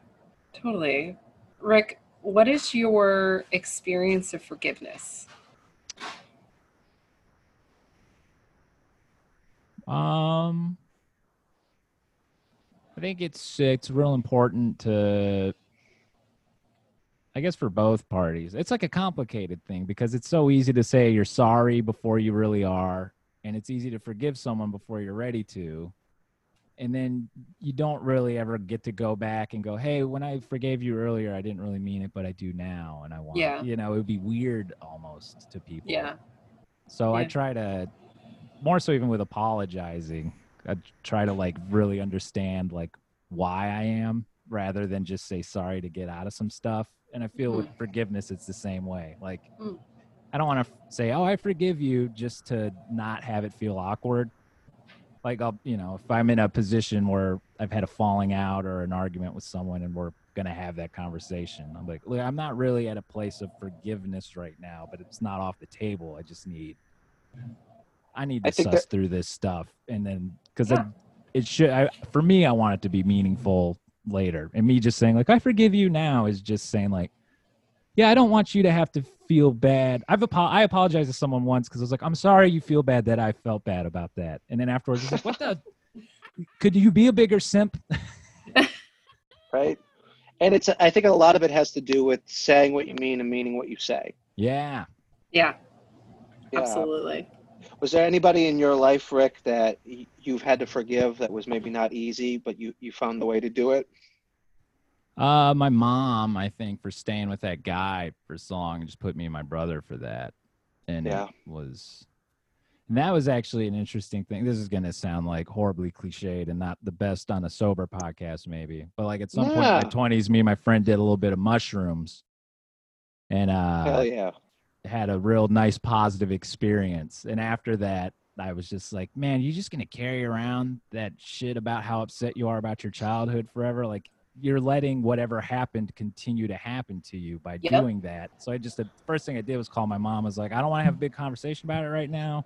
Totally. Rick, what is your experience of forgiveness? Um, I think it's it's real important to, I guess, for both parties. It's like a complicated thing because it's so easy to say you're sorry before you really are, and it's easy to forgive someone before you're ready to, and then you don't really ever get to go back and go, "Hey, when I forgave you earlier, I didn't really mean it, but I do now, and I want." Yeah. You know, it would be weird almost to people. Yeah. So I try to more so even with apologizing, I try to like really understand like why I am rather than just say sorry to get out of some stuff. And I feel with forgiveness it's the same way. Like Mm. I don't want to say, "Oh, I forgive you," just to not have it feel awkward. Like I'll, you know, if I'm in a position where I've had a falling out or an argument with someone and we're gonna have that conversation, I'm like, look, I'm not really at a place of forgiveness right now, but it's not off the table. I just need, I need to think suss that- through this stuff, and then because Yeah. it, it should, I, for me, I want it to be meaningful later, and me just saying like, I forgive you now is just saying like, yeah, I don't want you to have to feel bad. I've apo- I apologized to someone once because I was like, I'm sorry you feel bad that I felt bad about that. And then afterwards, it's like, what the? Could you be a bigger simp? right? And it's I think a lot of it has to do with saying what you mean and meaning what you say. Yeah. Yeah. Yeah. Absolutely. Was there anybody in your life, Rick, that y- you've had to forgive that was maybe not easy, but you you found the way to do it? Uh, my mom, I think, for staying with that guy for so long, and just put me and my brother for that, and Yeah. it was, and that was actually an interesting thing. This is gonna sound like horribly cliched and not the best on a sober podcast, maybe, but like at some point in my twenties, me and my friend did a little bit of mushrooms, and uh, Hell yeah! had a real nice positive experience. And after that, I was just like, man, you just gonna carry around that shit about how upset you are about your childhood forever? Like you're letting whatever happened continue to happen to you by Yep. doing that. So I just the first thing I did was call my mom. I was like, I don't want to have a big conversation about it right now.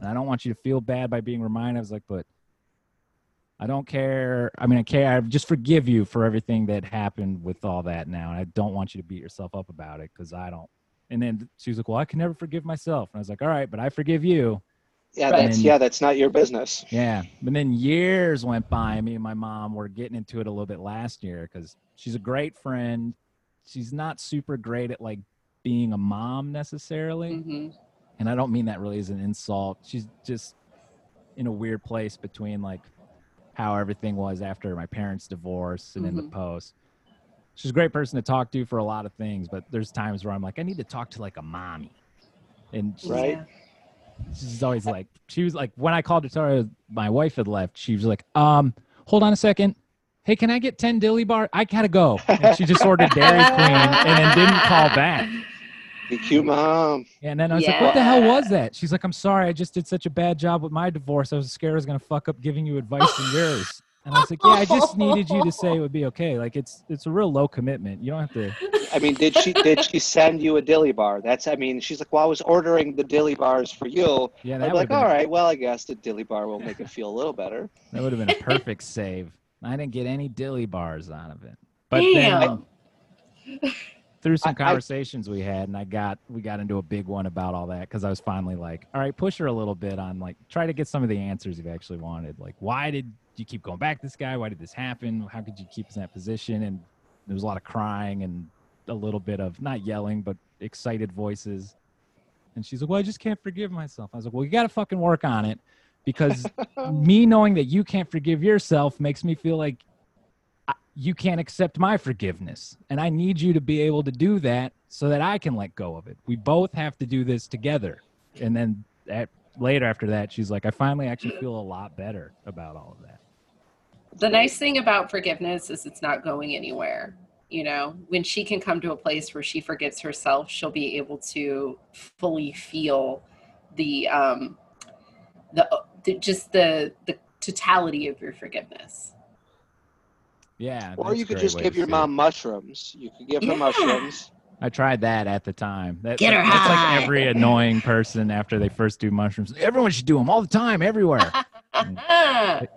And I don't want you to feel bad by being reminded. I was like, but I don't care. I mean, I care. I just forgive you for everything that happened with all that now. And I don't want you to beat yourself up about it because I don't. And then she was like, well, I can never forgive myself. And I was like, all right, but I forgive you. Yeah, that's And- yeah, that's not your business. Yeah. But then years went by. Me and my mom were getting into it a little bit last year because she's a great friend. She's not super great at like being a mom necessarily. hmm And I don't mean that really as an insult. She's just in a weird place between like how everything was after my parents' divorce and in the Mhm. post. She's a great person to talk to for a lot of things, but there's times where I'm like, I need to talk to like a mommy. And she's, Right. Yeah. She's always like, she was like, when I called to her my wife had left, she was like, um, hold on a second. Hey, can I get 10 dilly bar? I gotta go. And she just ordered Dairy Queen and then didn't call back. DQ mom. And then I was like, what the hell was that? She's like, I'm sorry. I just did such a bad job with my divorce. I was scared I was going to fuck up giving you advice in yours. And I was like, yeah, I just needed you to say it would be okay. Like it's it's a real low commitment. You don't have to. I mean, did she did she send you a dilly bar? That's I mean, she's like, well, I was ordering the dilly bars for you. Yeah, I'm that like, would all well, I guess the dilly bar will make it feel a little better. that would have been a perfect save. I didn't get any dilly bars out of it. But Damn. then through some I- I- conversations we had, and I got we got into a big one about all that because I was finally like, all right, push her a little bit on like try to get some of the answers you've actually wanted. Like, why did you keep going back to this guy? Why did this happen? How could you keep in that position? And there was a lot of crying and a little bit of not yelling, but excited voices. And she's like, well, I just can't forgive myself. I was like, well, you got to fucking work on it because me knowing that you can't forgive yourself makes me feel like I- you can't accept my forgiveness. And I need you to be able to do that so that I can let go of it. We both have to do this together. And then at, later after that, she's like, I finally actually feel a lot better about all of that. The nice thing about forgiveness is it's not going anywhere. You know, when she can come to a place where she forgives herself, she'll be able to fully feel the um the, the just the the totality of your forgiveness. Yeah. Or you could just give your see it. mom mushrooms. You could give her Yeah. mushrooms. I tried that at the time. That, Get her that's high. like every annoying person after they first do mushrooms. Everyone should do them all the time, everywhere.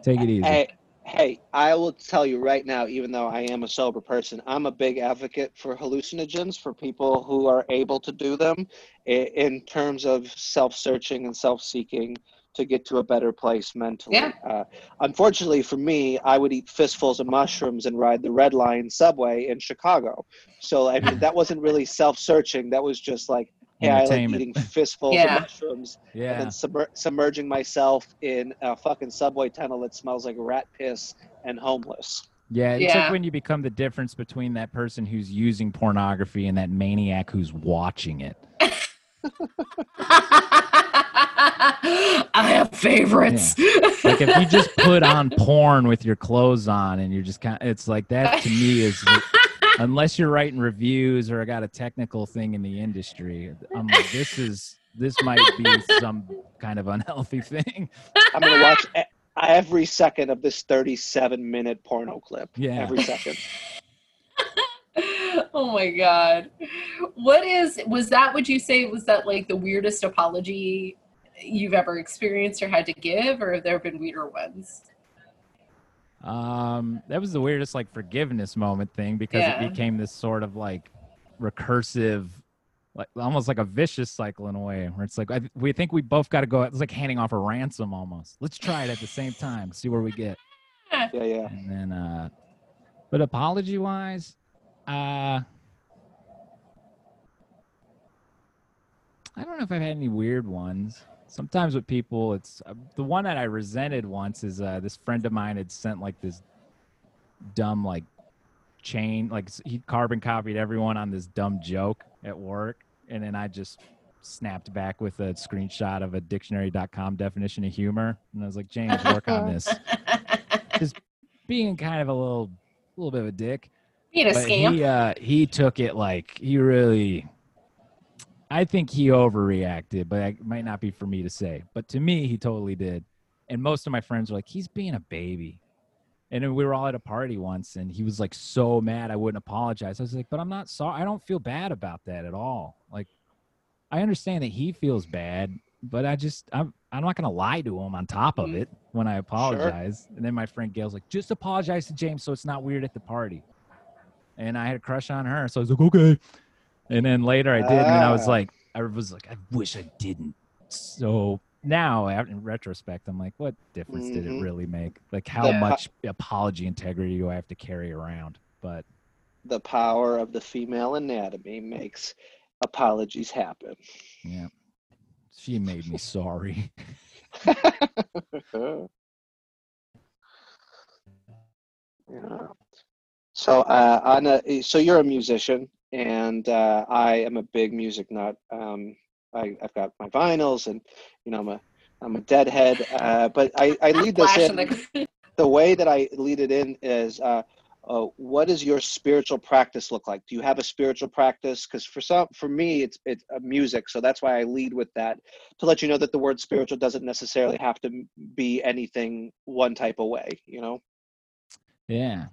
Take it easy. Hey, hey, I will tell you right now, even though I am a sober person, I'm a big advocate for hallucinogens for people who are able to do them in terms of self searching and self seeking to get to a better place mentally. Yeah. Uh, unfortunately for me, I would eat fistfuls of mushrooms and ride the Red Line subway in Chicago. So, I mean, that wasn't really self searching. That was just like, hey, I like eating fistfuls Yeah. of mushrooms and yeah. then submer- submerging myself in a fucking subway tunnel that smells like rat piss and homeless. Yeah, it's Yeah. like when you become the difference between that person who's using pornography and that maniac who's watching it. I have favorites. Like if you just put on porn with your clothes on and you're just kind of, it's like that to me is unless you're writing reviews or I got a technical thing in the industry. I'm like, this is this might be some kind of unhealthy thing. I'm gonna watch e- every second of this 37 minute porno clip. Yeah. Every second. oh my god. What is was that would you say was that like the weirdest apology you've ever experienced or had to give or have there been weirder ones? Um, that was the weirdest like forgiveness moment thing because Yeah. it became this sort of like recursive, like almost like a vicious cycle in a way where it's like I, we think we both got to go. It's like handing off a ransom almost. Let's try it at the same time, see where we get. Yeah, yeah. And then, uh, but apology wise, uh, I don't know if I've had any weird ones. Sometimes with people, it's uh, the one that I resented once is uh, this friend of mine had sent like this dumb like chain, like he carbon copied everyone on this dumb joke at work, and then I just snapped back with a screenshot of a dictionary.com definition of humor, and I was like, James, work on this cuz being kind of a little little bit of a dick. But scamp. he uh he took it like he really I think he overreacted, but it might not be for me to say. But to me, he totally did. And most of my friends were like, he's being a baby. And then we were all at a party once, and he was like so mad I wouldn't apologize. I was like, but I'm not sorry. I don't feel bad about that at all. Like, I understand that he feels bad, but I just I'm I'm not gonna lie to him on top of mm-hmm. it when I apologize. And then my friend Gail's like, just apologize to James so it's not weird at the party. And I had a crush on her, so I was like, okay. And then later I did, and I was Ah. like, I was like, I wish I didn't. So now, in retrospect, I'm like, what difference did it Mhm. really make? Like, how Yeah. much apology integrity do I have to carry around? But The power of the female anatomy makes apologies happen. yeah, she made me sorry. yeah. So, uh, Anna, so you're a musician, and uh, I am a big music nut. Um, I, I've got my vinyls, and you know, I'm a I'm a deadhead. Uh, but I, I lead this in. in the the way that I lead it in is uh, uh, what does your spiritual practice look like? Do you have a spiritual practice? Because for some, for me, it's it's uh, music, so that's why I lead with that to let you know that the word spiritual doesn't necessarily have to be anything one type of way. You know. Yeah.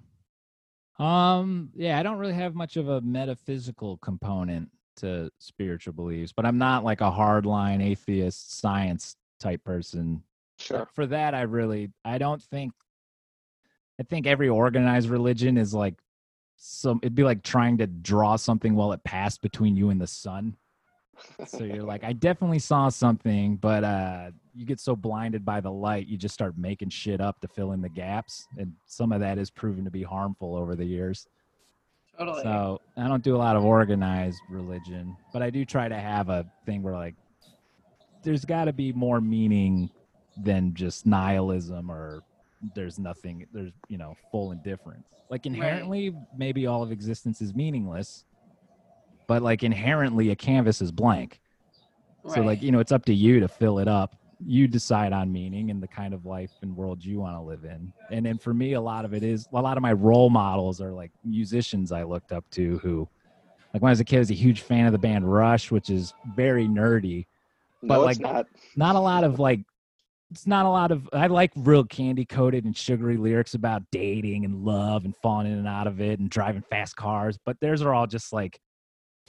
Um, yeah, I don't really have much of a metaphysical component to spiritual beliefs, but I'm not like a hardline atheist science type person. Sure. For that, I really, I don't think, I think every organized religion is like some, it'd be like trying to draw something while it passed between you and the sun. So you're like, I definitely saw something, but uh, you get so blinded by the light, you just start making shit up to fill in the gaps, and some of that has proven to be harmful over the years. totally. So I don't do a lot of organized religion, but I do try to have a thing where like, there's got to be more meaning than just nihilism or there's nothing. There's you know full indifference. Like inherently, maybe all of existence is meaningless, but like inherently, a canvas is blank. So like you know, it's up to you to fill it up. You decide on meaning and the kind of life and world you want to live in. And then for me, a lot of it is a lot of my role models are like musicians I looked up to who, like when I was a kid, I was a huge fan of the band Rush, which is very nerdy. No, But, it's like, not. Not a lot of like it's not a lot of I like real candy coated and sugary lyrics about dating and love and falling in and out of it and driving fast cars, but theirs are all just like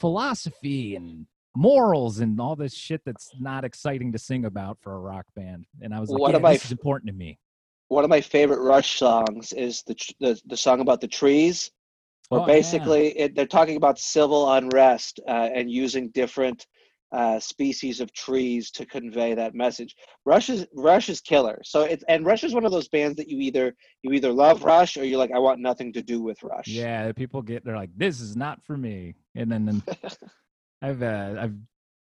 philosophy and morals and all this shit that's not exciting to sing about for a rock band. And I was like, What yeah, this is important to me. One of my favorite Rush songs is the the, the song about the trees, where Oh, yeah. basically it, they're talking about civil unrest uh, and using different uh, species of trees to convey that message. Rush is Rush is killer. So it's and Rush is one of those bands that you either you either love Rush or you're like I want nothing to do with Rush. Yeah, people get they're like, this is not for me, and then, then I've uh, I've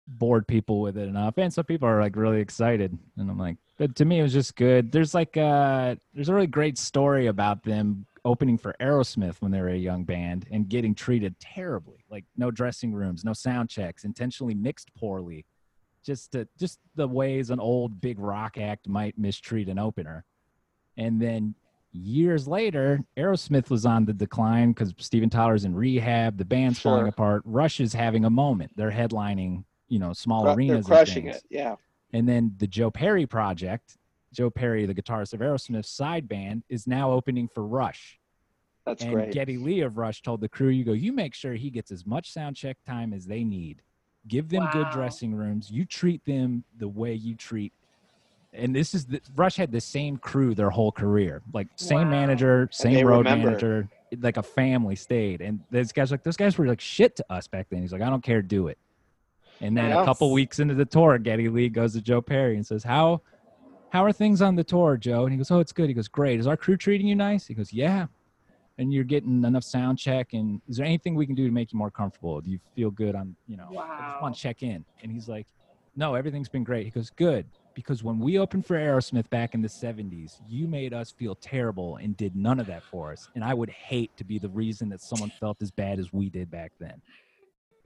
bored people with it enough, and some people are like really excited, and I'm like, but to me it was just good. There's like uh there's a really great story about them opening for Aerosmith when they were a young band and getting treated terribly, like no dressing rooms, no sound checks, intentionally mixed poorly, just to, just the ways an old big rock act might mistreat an opener, and then years later, Aerosmith was on the decline because Steven Tyler's in rehab. The band's falling apart. Rush is having a moment. They're headlining, you know, small Cru- they're arenas. and crushing it. Yeah. And then the Joe Perry project, Joe Perry, the guitarist of Aerosmith's side band, is now opening for Rush. That's and great. Geddy Lee of Rush told the crew, "You go, you make sure he gets as much sound check time as they need. Give them good dressing rooms. You treat them the way you treat." And this is the Rush had the same crew their whole career, like same Wow. manager, same road remember. manager, like a family stayed. And those guys like those guys were like shit to us back then. He's like, I don't care, do it. And then a couple weeks into the tour, Geddy Lee goes to Joe Perry and says, "How, how are things on the tour, Joe?" And he goes, "Oh, it's good." He goes, "Great. Is our crew treating you nice?" He goes, "Yeah." And you're getting enough sound check. And is there anything we can do to make you more comfortable? Do you feel good on, you know? I just want to check in. And he's like, "No, everything's been great." He goes, "Good." Because when we opened for Aerosmith back in the 70s, you made us feel terrible and did none of that for us. And I would hate to be the reason that someone felt as bad as we did back then.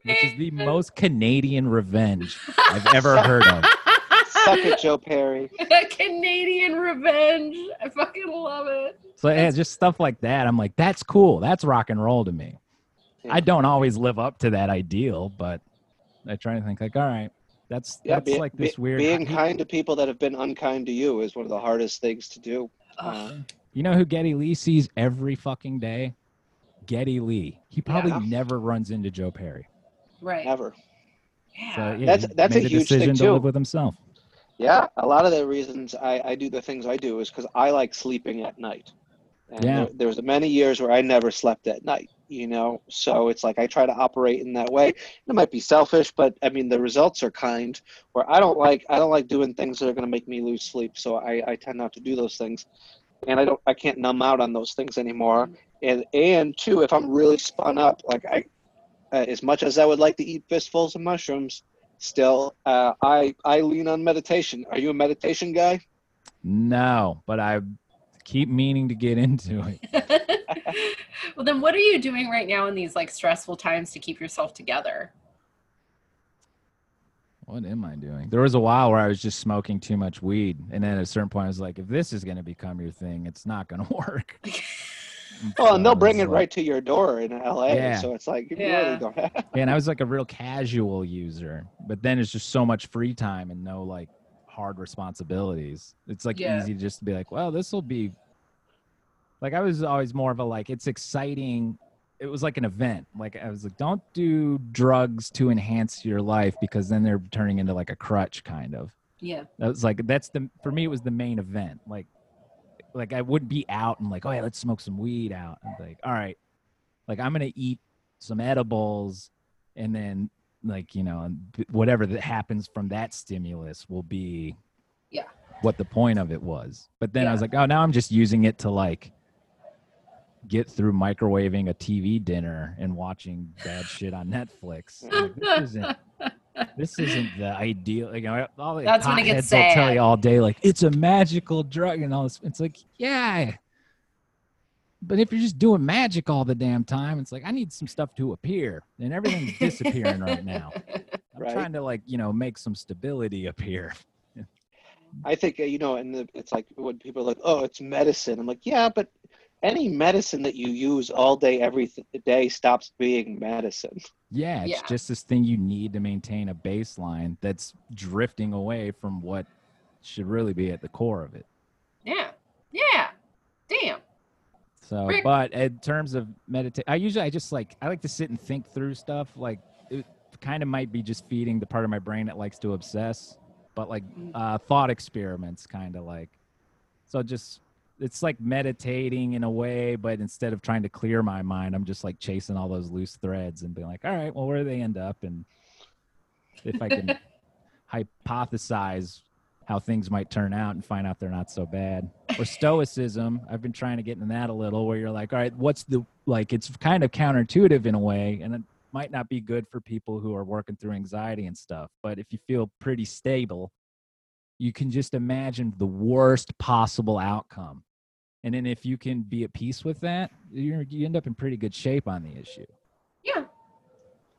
Which is the most Canadian revenge I've ever heard of. Suck it, Joe Perry. Canadian revenge. I fucking love it. So yeah, just stuff like that. I'm like, that's cool. That's rock and roll to me. Yeah. I don't always live up to that ideal, but I try to think like, all right, that's Yeah, that's be- like this be- weird. Being kind to people that have been unkind to you is one of the hardest things to do. Uh, You know who Geddy Lee sees every fucking day? Geddy Lee. He probably Yeah. never runs into Joe Perry. right. Never. Yeah. So yeah, That's- that's a made huge thing, decision to too. live with himself. Yeah, a lot of the reasons I, I do the things I do is because I like sleeping at night. And Yeah. there, there was many years where I never slept at night, you know. So it's like I try to operate in that way. It might be selfish, but I mean the results are kind. Where I don't like I don't like doing things that are going to make me lose sleep. So I, I tend not to do those things, and I don't I can't numb out on those things anymore. And and two, if I'm really spun up, like I, uh, as much as I would like to eat fistfuls of mushrooms, still uh, I I lean on meditation. Are you a meditation guy? No, but I keep meaning to get into it. well, then what are you doing right now in these like stressful times to keep yourself together? What am I doing? There was a while where I was just smoking too much weed, and then at a certain point, I was like, if this is going to become your thing, it's not going to work. Well, and they'll bring it like- right to your door in LA. Yeah. So it's like you Yeah. really don't have. and I was like a real casual user, but then it's just so much free time and no like hard responsibilities. It's like Yeah. easy to just be like, well, this will be like I was always more of a like it's exciting. It was like an event. Like I was like, don't do drugs to enhance your life because then they're turning into like a crutch kind of. Yeah. That was like that's the for me it was the main event. Like like I wouldn't be out and like, oh yeah, let's smoke some weed out. I'm like, all right, like I'm gonna eat some edibles and then like you know whatever that happens from that stimulus will be Yeah. what the point of it was. But then I was like, oh now I'm just using it to like get through microwaving a TV dinner and watching bad shit on Netflix. Like, this isn't this isn't the ideal. You know, all the That's when it gets potheads will tell you all day like it's a magical drug and all this. It's like yeah, but if you're just doing magic all the damn time, it's like I need some stuff to appear, and everything's disappearing right now. I'm Right. trying to like you know make some stability appear. I think uh, you know, and it's like when people are like, "Oh, it's medicine." I'm like, "Yeah, but any medicine that you use all day, every th- day, stops being medicine." Yeah, it's Yeah. just this thing you need to maintain a baseline that's drifting away from what should really be at the core of it. Yeah. Yeah. Damn. So, Rick- but in terms of meditate, I usually I just like I like to sit and think through stuff. Like it kind of might be just feeding the part of my brain that likes to obsess, but like Mm. uh, thought experiments, kind of like. So just it's like meditating in a way, but instead of trying to clear my mind, I'm just like chasing all those loose threads and being like, all right, well, where do they end up? And if I can hypothesize how things might turn out and find out they're not so bad. Or stoicism, I've been trying to get into that a little where you're like, all right, what's the like it's kind of counterintuitive in a way and it might not be good for people who are working through anxiety and stuff, but if you feel pretty stable, you can just imagine the worst possible outcome. And then if you can be at peace with that, you're, you end up in pretty good shape on the issue. Yeah.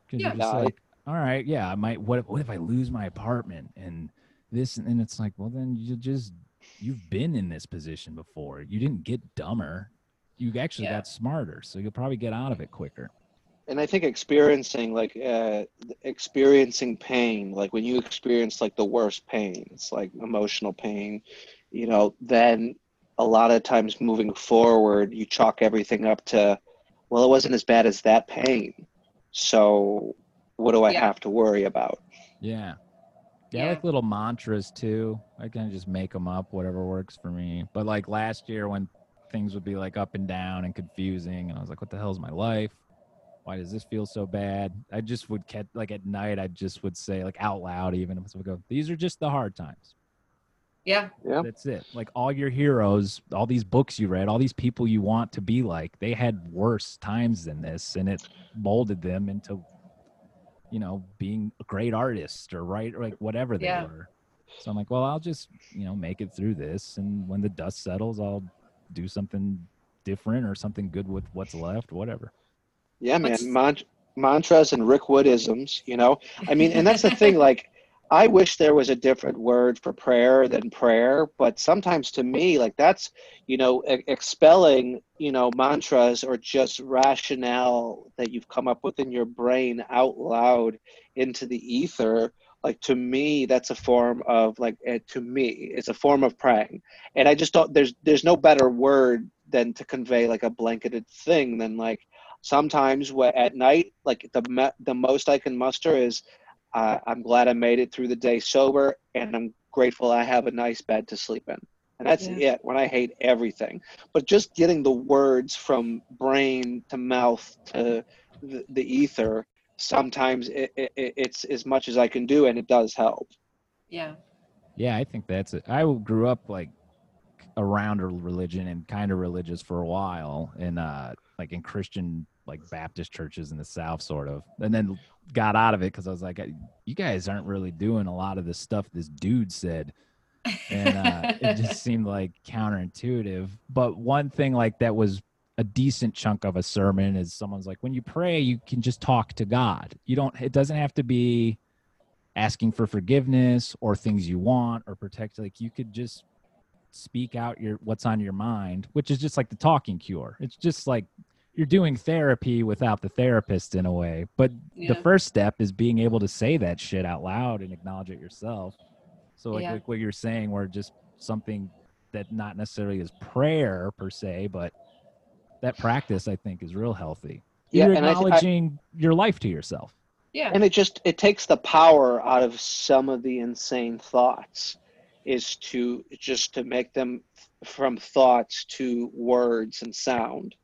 Because Yeah. you're just I- like, all right, yeah, I might. What if, what if I lose my apartment and this? And it's like, well, then you just you've been in this position before. You didn't get dumber. You actually Yeah. got smarter, so you'll probably get out of it quicker. and I think experiencing like uh, experiencing pain, like when you experience like the worst pain, it's like emotional pain, you know, then a lot of times moving forward, you chalk everything up to, well, it wasn't as bad as that pain. So what do I Yeah. have to worry about? Yeah. Yeah, I Yeah. like little mantras too. I kind of just make them up, whatever works for me. But like last year when things would be like up and down and confusing, and I was like, what the hell is my life? Why does this feel so bad? I just would catch, like at night, I just would say, like out loud, even, I would go, these are just the hard times. Yeah. Yeah. That's it. Like all your heroes, all these books you read, all these people you want to be like, they had worse times than this, and it molded them into, you know, being a great artist or right, like whatever they Yeah. were. So I'm like, well, I'll just, you know, make it through this, and when the dust settles, I'll do something different or something good with what's left, whatever. Yeah, man, What's- Mant- mantras and Rick Woodisms, you know. I mean, and that's the thing. Like, I wish there was a different word for prayer than prayer, but sometimes to me, like that's, you know, expelling, you know, mantras or just rationale that you've come up with in your brain out loud into the ether. Like to me, that's a form of like. eh, To me, it's a form of praying, and I just don't. There's there's no better word than to convey like a blanketed thing than like sometimes at night like the the most i can muster is uh, i'm glad i made it through the day sober and i'm grateful i have a nice bed to sleep in and that's Yeah. it when i hate everything but just getting the words from brain to mouth to the, the ether sometimes it, it, it's as much as i can do and it does help Yeah. Yeah, I think that's it. I grew up like around a religion and kind of religious for a while, and uh, like in Christian like Baptist churches in the South, sort of, and then got out of it because I was like, you guys aren't really doing a lot of the stuff this dude said, and uh, it just seemed like counterintuitive. But one thing like that was a decent chunk of a sermon is someone's like, when you pray, you can just talk to God. You don't. It doesn't have to be asking for forgiveness or things you want or protect like you could just speak out your what's on your mind which is just like the talking cure it's just like you're doing therapy without the therapist in a way but the first step is being able to say that shit out loud and acknowledge it yourself. So like, Yeah. like what you're saying where just something that not necessarily is prayer per se but that practice i think is real healthy. Yeah, you're and I I- acknowledging your life to yourself. Yeah. and it just it takes the power out of some of the insane thoughts is to just to make them from thoughts to words and sound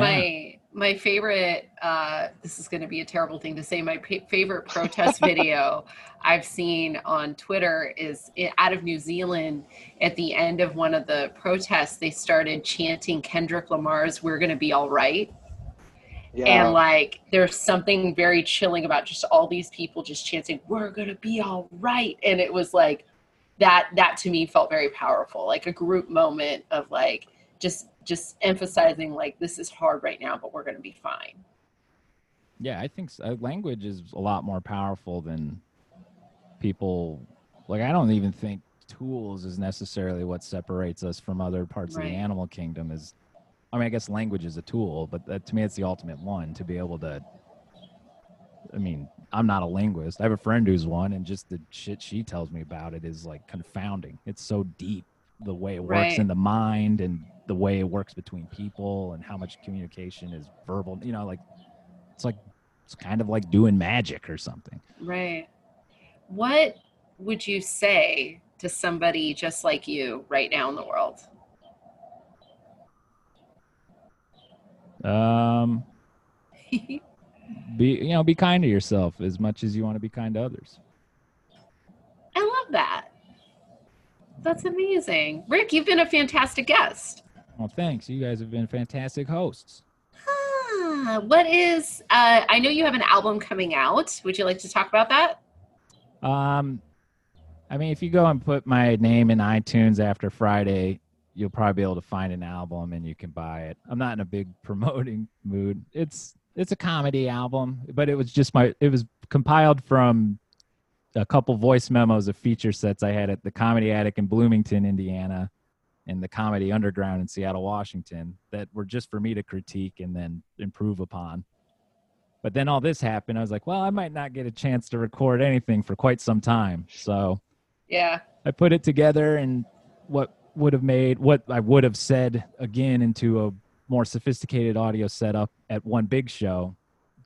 My my favorite. Uh, this is going to be a terrible thing to say. My pa- favorite protest video I've seen on Twitter is out of New Zealand. At the end of one of the protests, they started chanting Kendrick Lamar's "We're Gonna Be All Right." yeah and like there's something very chilling about just all these people just chanting we're gonna be all right and it was like that that to me felt very powerful like a group moment of like just just emphasizing like this is hard right now but we're gonna be fine Yeah, I think so. Uh, language is a lot more powerful than people. Like, I don't even think tools is necessarily what separates us from other parts of the animal kingdom. Is, I mean, I guess language is a tool, but that, to me, it's the ultimate one to be able to I mean, I'm not a linguist. I have a friend who's one, and just the shit she tells me about it is like confounding. It's so deep the way it works Right. in the mind and the way it works between people and how much communication is verbal. You know, like it's like it's kind of like doing magic or something. Right. What would you say to somebody just like you right now in the world? Um, be you know, be kind to yourself as much as you want to be kind to others. I love that. That's amazing. Rick, you've been a fantastic guest. Well, thanks. You guys have been fantastic hosts. Ah, what is, uh, I know you have an album coming out. Would you like to talk about that? Um, I mean, if you go and put my name in iTunes after Friday, you'll probably be able to find an album and you can buy it. I'm not in a big promoting mood. It's it's a comedy album, but it was just my it was compiled from a couple voice memos of feature sets I had at the Comedy Attic in Bloomington, Indiana, and the Comedy Underground in Seattle, Washington, that were just for me to critique and then improve upon. But then all this happened. I was like, well, I might not get a chance to record anything for quite some time. So Yeah. I put it together and what would have made what I would have said again into a more sophisticated audio setup at one big show,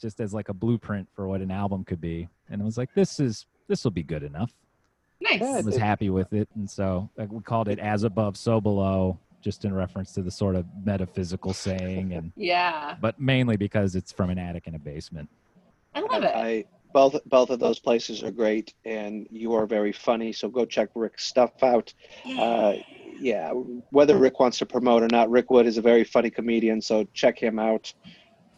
just as like a blueprint for what an album could be. And I was like, this is this will be good enough. Nice. Yeah, I was happy with it, and so like, we called it "As Above, So Below," just in reference to the sort of metaphysical saying, and Yeah. but mainly because it's from an attic in a basement. I love it. I both both of those places are great, and you are very funny. So go check Rick's stuff out. Uh, yeah, whether Rick wants to promote or not, Rick Wood is a very funny comedian. So check him out.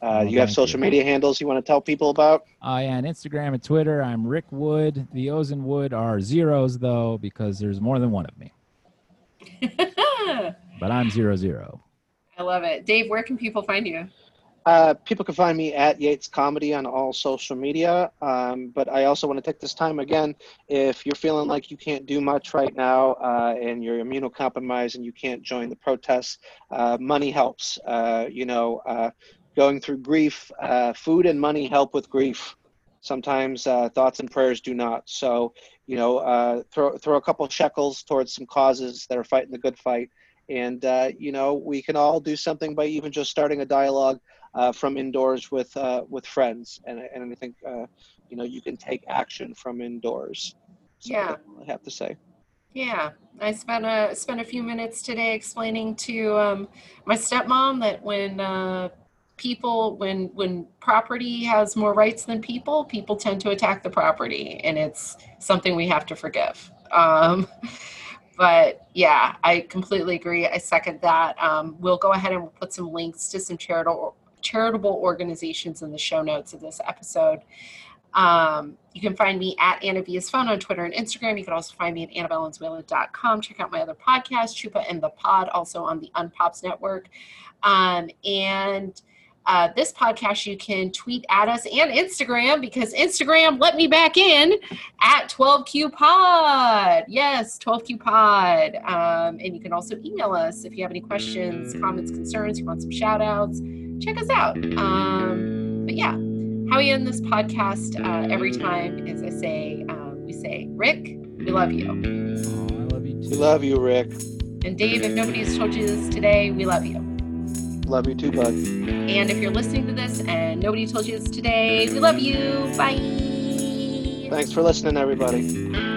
Uh, Oh, you have social you. media handles you want to tell people about? Uh, yeah, on Instagram and Twitter, I'm Rick Wood. The O's and Wood are zeros though, because there's more than one of me. But I'm zero zero. I love it. Dave, where can people find you? Uh, people can find me at Yates Comedy on all social media. Um, but I also want to take this time again. If you're feeling like you can't do much right now uh, and you're immunocompromised and you can't join the protests, uh, money helps. Uh, you know, uh, going through grief, uh, food and money help with grief. Sometimes uh, thoughts and prayers do not. So, you know, uh, throw throw a couple shekels towards some causes that are fighting the good fight. And uh, you know, we can all do something by even just starting a dialogue uh, from indoors with uh, with friends, and and I think uh, you know you can take action from indoors. So Yeah. I have to say. Yeah, I spent a spent a few minutes today explaining to um, my stepmom that when uh, people when when property has more rights than people, people tend to attack the property, and it's something we have to forgive. Um, but yeah, I completely agree. I second that. Um, we'll go ahead and we'll put some links to some charitable charitable organizations in the show notes of this episode. Um, you can find me at Anna Via's Phone on Twitter and Instagram. You can also find me at AnnabelleValenzuela.com. Check out my other podcast, Chupa and the Pod, also on the Unpops Network. Um, and uh, this podcast, you can tweet at us and Instagram because Instagram let me back in at 12Q Pod. Yes, 12Q Pod. Um, and you can also email us if you have any questions, comments, concerns, you want some shout outs. Check us out. Um, but yeah, how we end this podcast uh, every time is I say, um, we say, Rick, we love you. Oh, I love you too. We love you, Rick. And Dave, if nobody has told you this today, we love you. Love you too, bud. And if you're listening to this and nobody told you this today, we love you. Bye. Thanks for listening, everybody.